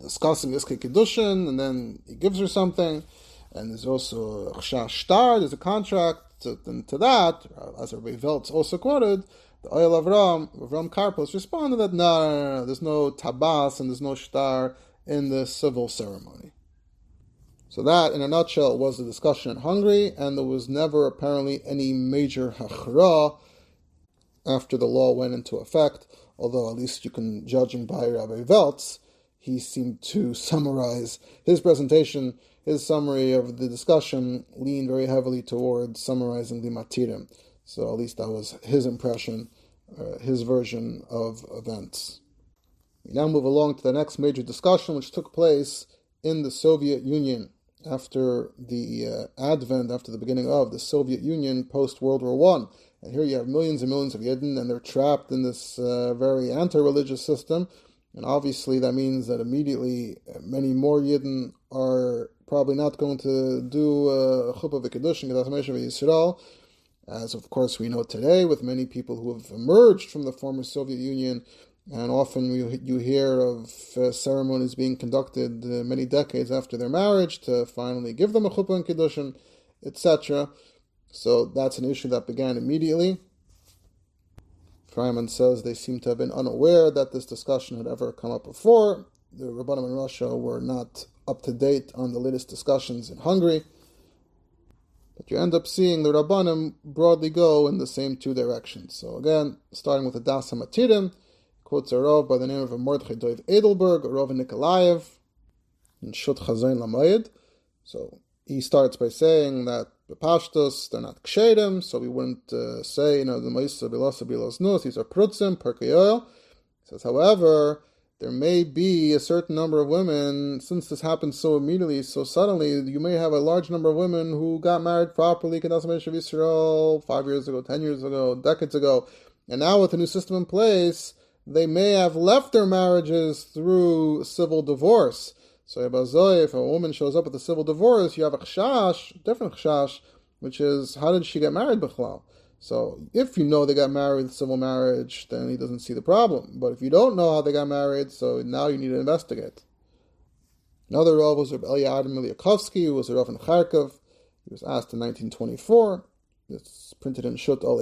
discussing this Kiddushin, and then he gives her something, and there's also a Shtar, there's a contract, to, and to that, as Rabbi Veltz also quoted, the Oil of Ram, Ram Karpos responded that no, no, no, no, there's no tabas and there's no shtar in the civil ceremony. So that, in a nutshell, was the discussion in Hungary, and there was never apparently any major hachra after the law went into effect, although at least you can, judging by Rabbi Veltz, he seemed to summarize his presentation, his summary of the discussion leaned very heavily towards summarizing the Matirim. So at least that was his impression, uh, his version of events. We now move along to the next major discussion, which took place in the Soviet Union after the uh, advent, after the beginning of the Soviet Union post World War One. And here you have millions and millions of Yidden, and they're trapped in this uh, very anti-religious system. And obviously, that means that immediately many more Yidden are probably not going to do uh, Chuppah V'Kedushin, Kedash Yisrael, as of course we know today with many people who have emerged from the former Soviet Union. And often you, you hear of uh, ceremonies being conducted uh, many decades after their marriage to finally give them a chuppah and kiddushin, etc. So that's an issue that began immediately. Freiman says they seem to have been unaware that this discussion had ever come up before. The Rabbanim in Russia were not up to date on the latest discussions in Hungary. But you end up seeing the Rabbanim broadly go in the same two directions. So again, starting with the Das HaMatirim, quotes a Rav by the name of Mordechai Doiv Edelberg, Rav Nikolaev, in Shut Chazain Lamayid. So he starts by saying that the pashtos, they're not kshedim, so we wouldn't uh, say, you know, the Maisa Bilasa Bilas Nus, these are prutzim, perkeyoil. He says, however, there may be a certain number of women, since this happened so immediately, so suddenly, you may have a large number of women who got married properly, Kedasim Israel, five years ago, ten years ago, decades ago, and now with the new system in place, they may have left their marriages through civil divorce. So if a woman shows up with a civil divorce, you have a chashash, different chashash, which is how did she get married b'chlal? So if you know they got married with civil marriage, then he doesn't see the problem. But if you don't know how they got married, so now you need to investigate. Another Rav was Rabbi Eliyadim Miliakovsky, who was a Rav in Kharkov. He was asked in 1924. It's printed in Shut Al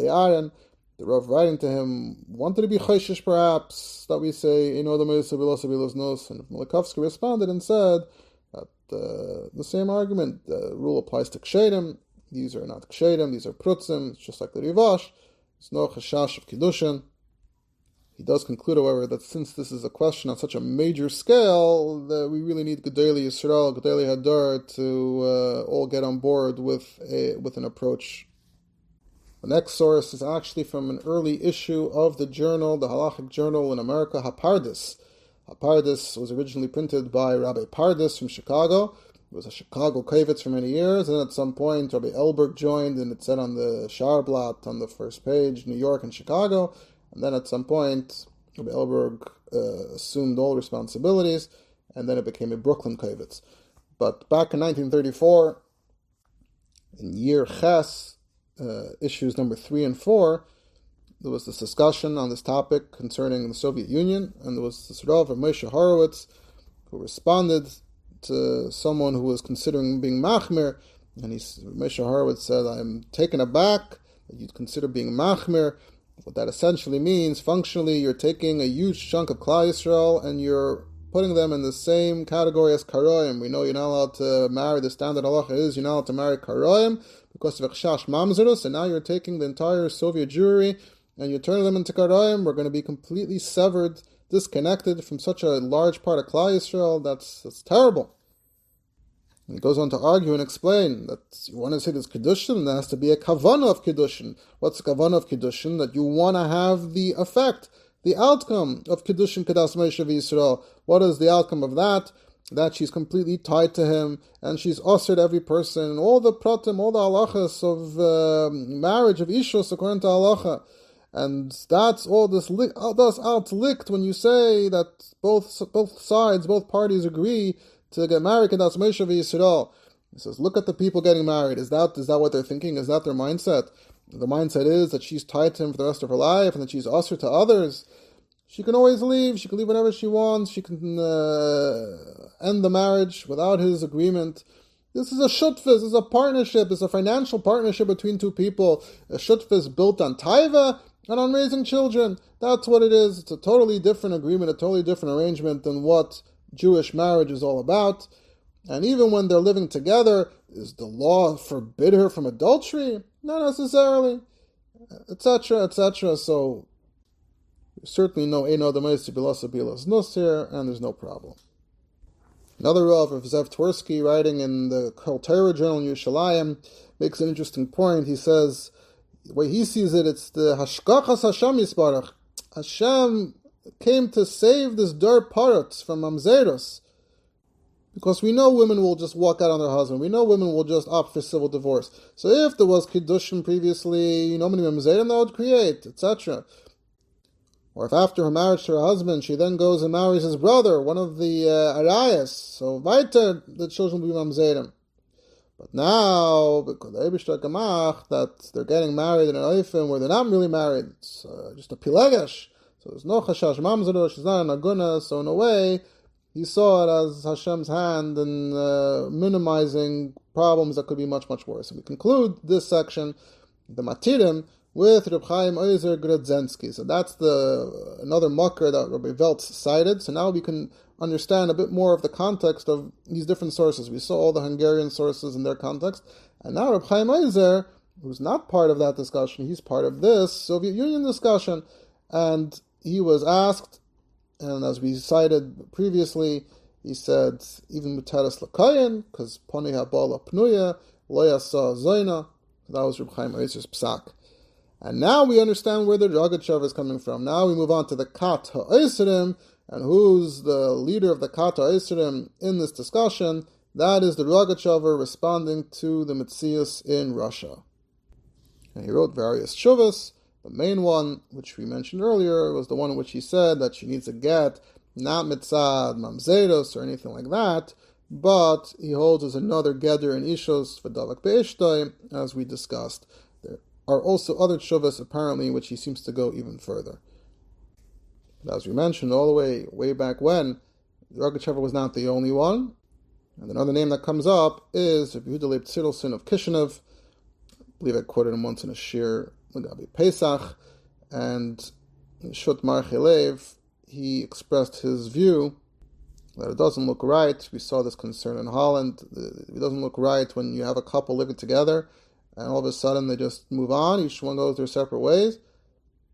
the Rav writing to him wanted to be chayshish perhaps that we say Sabilos Nos and Milikovsky responded and said that uh, the same argument the rule applies to kshedim these are not kshedim these are prutzim it's just like the Rivash. It's no chashash of kiddushin. He does conclude, however, that since this is a question on such a major scale, that we really need Gedali Yisrael, Gedali Hadar to uh, all get on board with a with an approach the next source is actually from an early issue of the journal, the halachic journal in America, Hapardis. Hapardis was originally printed by Rabbi Pardis from Chicago. It was a Chicago kavitz for many years, and at some point Rabbi Elberg joined, and it said on the Sharblat on the first page, New York and Chicago. And then at some point, Rabbi Elberg uh, assumed all responsibilities, and then it became a Brooklyn kavitz. But back in 1934, in year Ches, uh, issues number three and four, there was this discussion on this topic concerning the Soviet Union, and there was this Rav Moshe Horowitz who responded to someone who was considering being Machmir, and he, Moshe Horowitz said, I'm taken aback that you'd consider being Machmir. What that essentially means, functionally, you're taking a huge chunk of Klal Yisrael and you're putting them in the same category as Karoim. We know you're not allowed to marry, the standard halacha is you're not allowed to marry Karoim, because of Chash Mamzerus, and now you're taking the entire Soviet Jewry and you turn them into Karayim, we're going to be completely severed, disconnected from such a large part of Klal Yisrael. That's, that's terrible. And he goes on to argue and explain that you want to say this Kedushin, there has to be a Kavanah of Kedushin. What's the Kavanah of Kedushin? That you want to have the effect, the outcome of Kedushin Kedas Moshe Yisrael. What is the outcome of that? That she's completely tied to him, and she's ushered every person, and all the pratim, all the halachas of uh, marriage, of ishus, according to halacha. And that's all this li- that's out licked when you say that both both sides, both parties agree to get married, that's Moshe Yisrael. He says, look at the people getting married. Is that is that what they're thinking? Is that their mindset? The mindset is that she's tied to him for the rest of her life, and that she's usher to others. She can always leave. She can leave whenever she wants. She can uh, end the marriage without his agreement. This is a shutfis. This is a partnership. It's a financial partnership between two people. A shutfis built on taiva and on raising children. That's what it is. It's a totally different agreement, a totally different arrangement than what Jewish marriage is all about. And even when they're living together, is the law forbid her from adultery? Not necessarily, etc., etc. So certainly no Eino Damaisi Bilasa Bilas Nus here, and there's no problem. Another Rav of Zev Twersky, writing in the Kol Torah Journal Yerushalayim, makes an interesting point. He says, the way he sees it, it's the Hashkachas Hashem Yisbarach. Hashem came to save this dirt parrots from Mamzeros. Because we know women will just walk out on their husband. We know women will just opt for civil divorce. So if there was Kiddushin previously, you know, many Mamzerim that would create, etc. Or if after her marriage to her husband, she then goes and marries his brother, one of the uh, Arias, so weiter, the children will be Mamzerim. But now, because that they're getting married in an oifim where they're not really married, it's uh, just a pilegesh, so there's no chashash mamzer, she's not an aguna, so in a way, he saw it as Hashem's hand in uh, minimizing problems that could be much, much worse. And we conclude this section, the Matirim, with Reb Chaim Oizer Grodzinski. So that's the another mucker that Rabbi Veltz cited. So now we can understand a bit more of the context of these different sources. We saw all the Hungarian sources in their context, and now Reb Chaim Oizer, who's not part of that discussion, he's part of this Soviet Union discussion, and he was asked, and as we cited previously, he said, even Muteris Lakayan, because Poni Habala Pnuya, Loyasa Zaina, that was Reb Chaim psak. And now we understand where the Rogachev is coming from. Now we move on to the Kat Ha'isrim, and who's the leader of the Kat Ha'isrim in this discussion? That is the Rogatchover responding to the Mitzias in Russia. And he wrote various shuvas, the main one, which we mentioned earlier, was the one in which he said that she needs a get, not mitzad, mamzedos, or anything like that, but he holds as another geder in ishos for davak be'ishtoi, as we discussed. There are also other shuvas, apparently, in which he seems to go even further. But as we mentioned, all the way, way back when, Rogachev was not the only one. And another name that comes up is Yehuda Leib Tzirelson of Kishinev. I believe I quoted him once in a shiur Gabi Pesach, and Shut Maarchei Lev, he expressed his view that it doesn't look right. We saw this concern in Holland. It doesn't look right when you have a couple living together and all of a sudden they just move on. Each one goes their separate ways.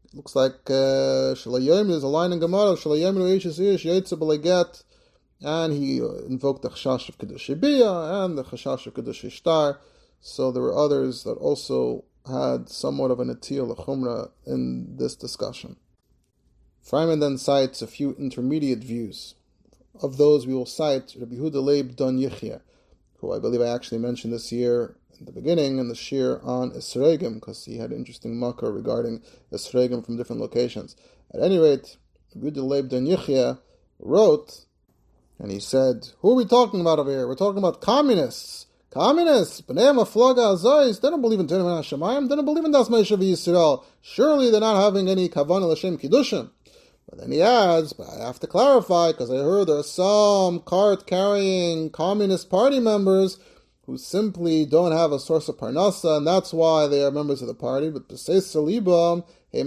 It looks like uh, Shalayim is a line in Gemara. Shalayim get, and he invoked the Chashash of Kedush and the Chashash of Kedush. So there were others that also had somewhat of an atil chumra in this discussion. Freiman then cites a few intermediate views. Of those, we will cite Rabbi Huda Leib Don Yichya, who I believe I actually mentioned this year in the beginning in the shiur on Esregim, because he had interesting makar regarding Esregim from different locations. At any rate, Rabbi Huda Leib Don Yichya wrote, and he said, Who are we talking about over here? We're talking about communists Communists, B'nei Maflaga Azois, they don't believe in Tenim Hashemayim, they don't believe in Das Meishav Yisrael. Surely they're not having any Kavanah L'Shem Kiddushim. But then he adds, but I have to clarify, because I heard there are some cart-carrying Communist Party members who simply don't have a source of parnasa, and that's why they are members of the party. But salibam, so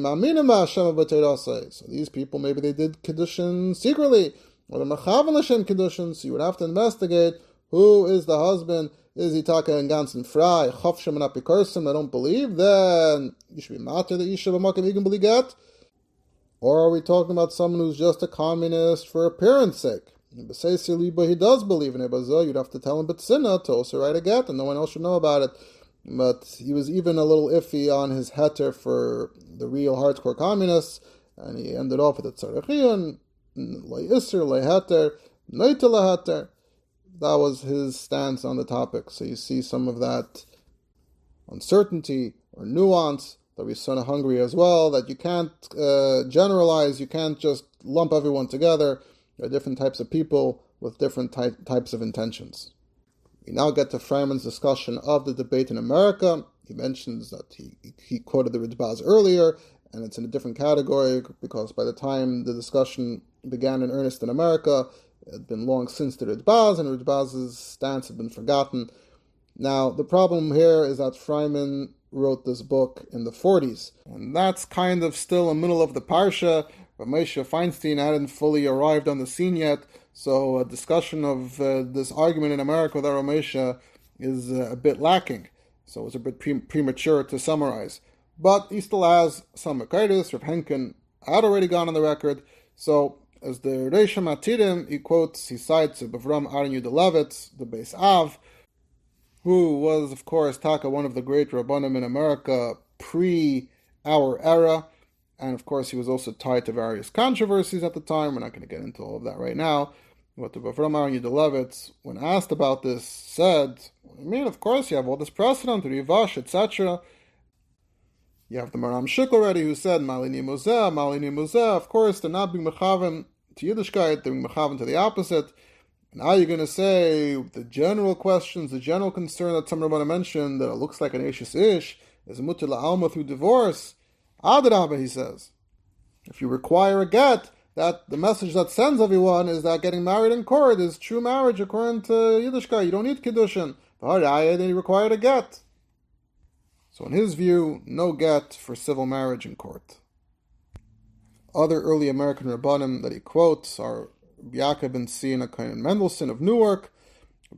these people maybe they did kedushin secretly, or the machavan l'shem kedushin. So you would have to investigate who is the husband is he talking in ganzen frei, chofshem and apikursim, I don't believe, then you should be matter that you should be even believe get? Or are we talking about someone who's just a communist for appearance sake? But he does believe in it, but you'd have to tell him Bitsina to also write a get, and no one else should know about it. But he was even a little iffy on his heter for the real hardcore communists, and he ended off with the Tzarechiyun, Le'isr, Le'heter, Neita Le'heter. That was his stance on the topic. So you see some of that uncertainty or nuance that we saw in Hungary as well, that you can't uh, generalize, you can't just lump everyone together. There are different types of people with different ty- types of intentions. We now get to Freiman's discussion of the debate in America. He mentions that he, he quoted the Ridvaz earlier, and it's in a different category because by the time the discussion began in earnest in America, it had been long since the Ritbaz, and Ritbaz's stance had been forgotten. Now, the problem here is that Freiman wrote this book in the 40s, and that's kind of still in the middle of the Parsha, Moshe Feinstein hadn't fully arrived on the scene yet, so a discussion of uh, this argument in America with Ramesha is uh, a bit lacking. So it's a bit pre- premature to summarize. But he still has some Makaitis. Rav Henkin had already gone on the record. So as the Reisha Matirim, he quotes, he cites Bavram Aaron Yudelevitz, the Beis Av, who was, of course, Taka, one of the great Rabbanim in America pre our era. And of course, he was also tied to various controversies at the time. We're not going to get into all of that right now. But the Bavram Aaron Yudelevitz, when asked about this, said, I mean, of course, you have all this precedent, Rivash, etc. You have the Maharam Schick already, who said, Malini Muzeh, Malini Muzeh. Of course, they're not being Mechavim to Yiddishkeit, they're Mechavim to the opposite. Now you're going to say the general questions, the general concern that some Rabbana mentioned that it looks like an Ashes Ish is mutter alma through divorce. Adrabah, he says. If you require a get, that the message that sends everyone is that getting married in court is true marriage according to Yiddishkeit. You don't need Kiddushin. But then he required a get. So in his view, no get for civil marriage in court. Other early American Rabbanim that he quotes are Yaakov ben Sina Kain Mendelssohn of Newark,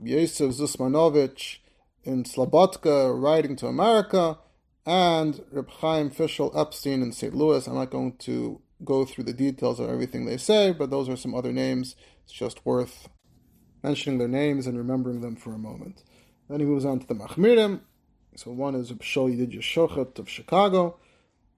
Yosef Zusmanovich in Slobodka writing to America, and Reb Chaim Fischel Epstein in St. Louis. I'm not going to go through the details of everything they say, but those are some other names. It's just worth mentioning their names and remembering them for a moment. Then he moves on to the Machmirim. So one is Shol Yedid Shochet of Chicago,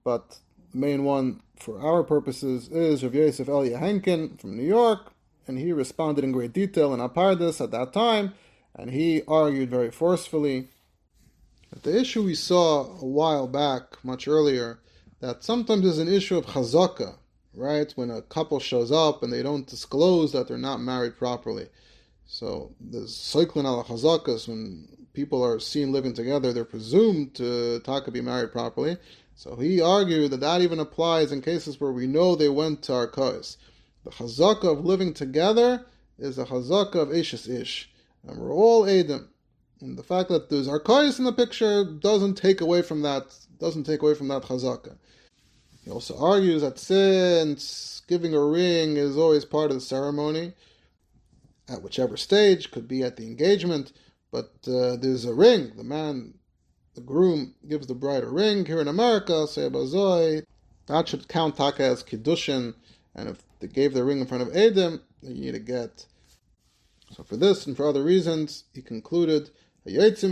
but the main one for our purposes is Rav Yosef Elia Henkin from New York, and he responded in great detail in HaPardes at that time, and he argued very forcefully that the issue we saw a while back, much earlier, that sometimes there's an issue of chazaka, right? When a couple shows up and they don't disclose that they're not married properly. So there's cycling al chazakas when people are seen living together, they're presumed to taka be married properly. So he argued that that even applies in cases where we know they went to arkais. The chazaka of living together is a chazaka of Ashes Ish. And we're all Adam. And the fact that there's Arkais in the picture doesn't take away from that doesn't take away from that chazaka. He also argues that since giving a ring is always part of the ceremony, at whichever stage, could be at the engagement, but uh, there's a ring. The man, the groom, gives the bride a ring. Here in America, say Bazoi, that should count taka as kiddushin, and if they gave the ring in front of Adam, then you need a get. So for this and for other reasons, he concluded, You can't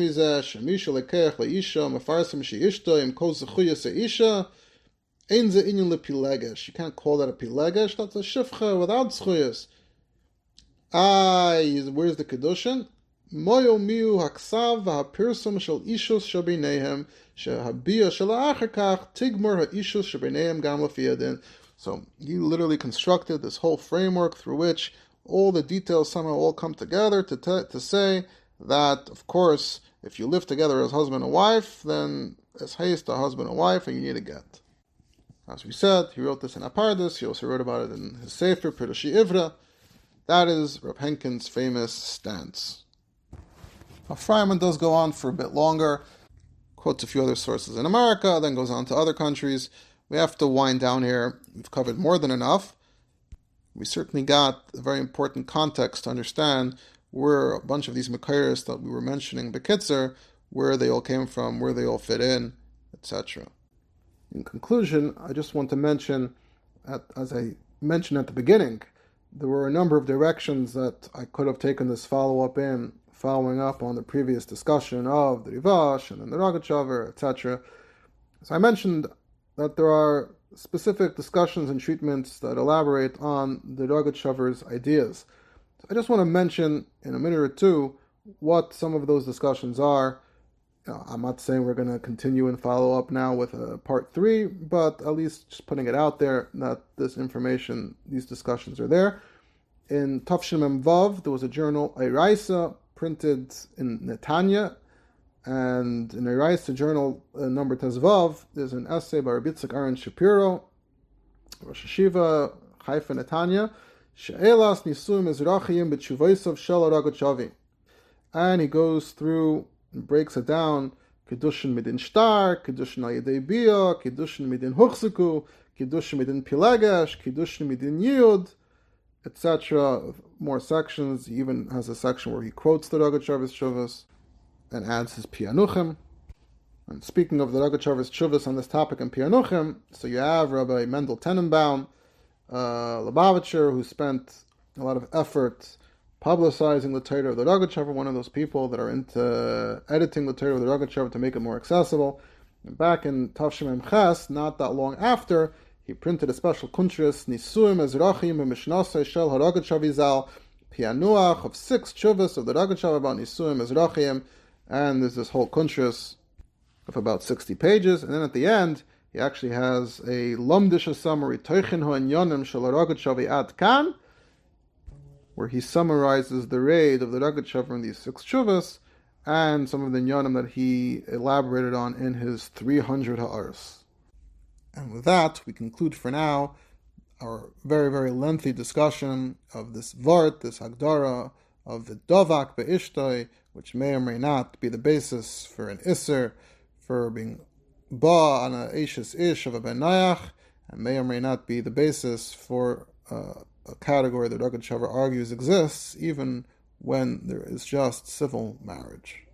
call that a pilegesh, that's a shifcha without zchuyas. Ah, where's the kedushin? So he literally constructed this whole framework through which all the details somehow all come together to, te- to say that, of course, if you live together as husband and wife, then as haste a husband and wife, and you need a get. As we said, he wrote this in HaPardes. He also wrote about it in his Sefer Perushei Ivra. That is Reb Henkin's famous stance. Now, Freiman does go on for a bit longer, quotes a few other sources in America, then goes on to other countries. We have to wind down here. We've covered more than enough. We certainly got a very important context to understand where a bunch of these Makairis that we were mentioning, Bekitzer, where they all came from, where they all fit in, etc. In conclusion, I just want to mention, as I mentioned at the beginning, there were a number of directions that I could have taken this follow up in, following up on the previous discussion of the Rivash and then the Rogatchover, etc. So I mentioned that there are specific discussions and treatments that elaborate on the Rogatchover's ideas. So I just want to mention in a minute or two what some of those discussions are. I'm not saying we're going to continue and follow up now with a part three, but at least just putting it out there that this information, these discussions are there. In Tafshim Vav, there was a journal, Iraisa, printed in Netanya, and in Iraisa journal uh, number Tezvav, there's an essay by Rabbi Aaron Shapiro, Rosh Hashiva, Haifa Netanya, She'elas Nisum Ezrachim B'Tshuvaisav Shel Aragochavi. And he goes through and breaks it down. Kedushin midin shtar, kedushin al yedei bia, kedushin midin huchziku, kedushin midin pilegesh, kedushin midin yud, etc. More sections. He even has a section where he quotes the Rogachovis Chuvas and adds his pianuchim. And speaking of the Rogachovis Chuvas on this topic in pianuchim, so you have Rabbi Mendel Tenenbaum, uh, Lubavitcher, who spent a lot of effort publicizing the Torah of the Rogatchover, one of those people that are into editing the Torah of the Rogatchover to make it more accessible. And back in Tavshim Ches, not that long after, he printed a special kuntris, Nisuim Ezrachim Mishnasai Shel Haragachavizal, Pianuach of six chuvas of the Rogatchover about Nisuim Ezrachim, and there's this whole kuntris of about 60 pages, and then at the end, he actually has a lumdisha summary, Toichin Ho'enyonim Shel Haragachavi Ad Kan, where he summarizes the raid of the Rogatchover in these six chuvas and some of the nyanim that he elaborated on in his 300 ha'aris. And with that, we conclude for now our very, very lengthy discussion of this Vart, this Hagdara, of the Dovak Be'ishtoi, which may or may not be the basis for an Isser, for being Ba on a Ashes Ish of a Benayach, and may or may not be the basis for uh, a category that Rogatchover argues exists even when there is just civil marriage.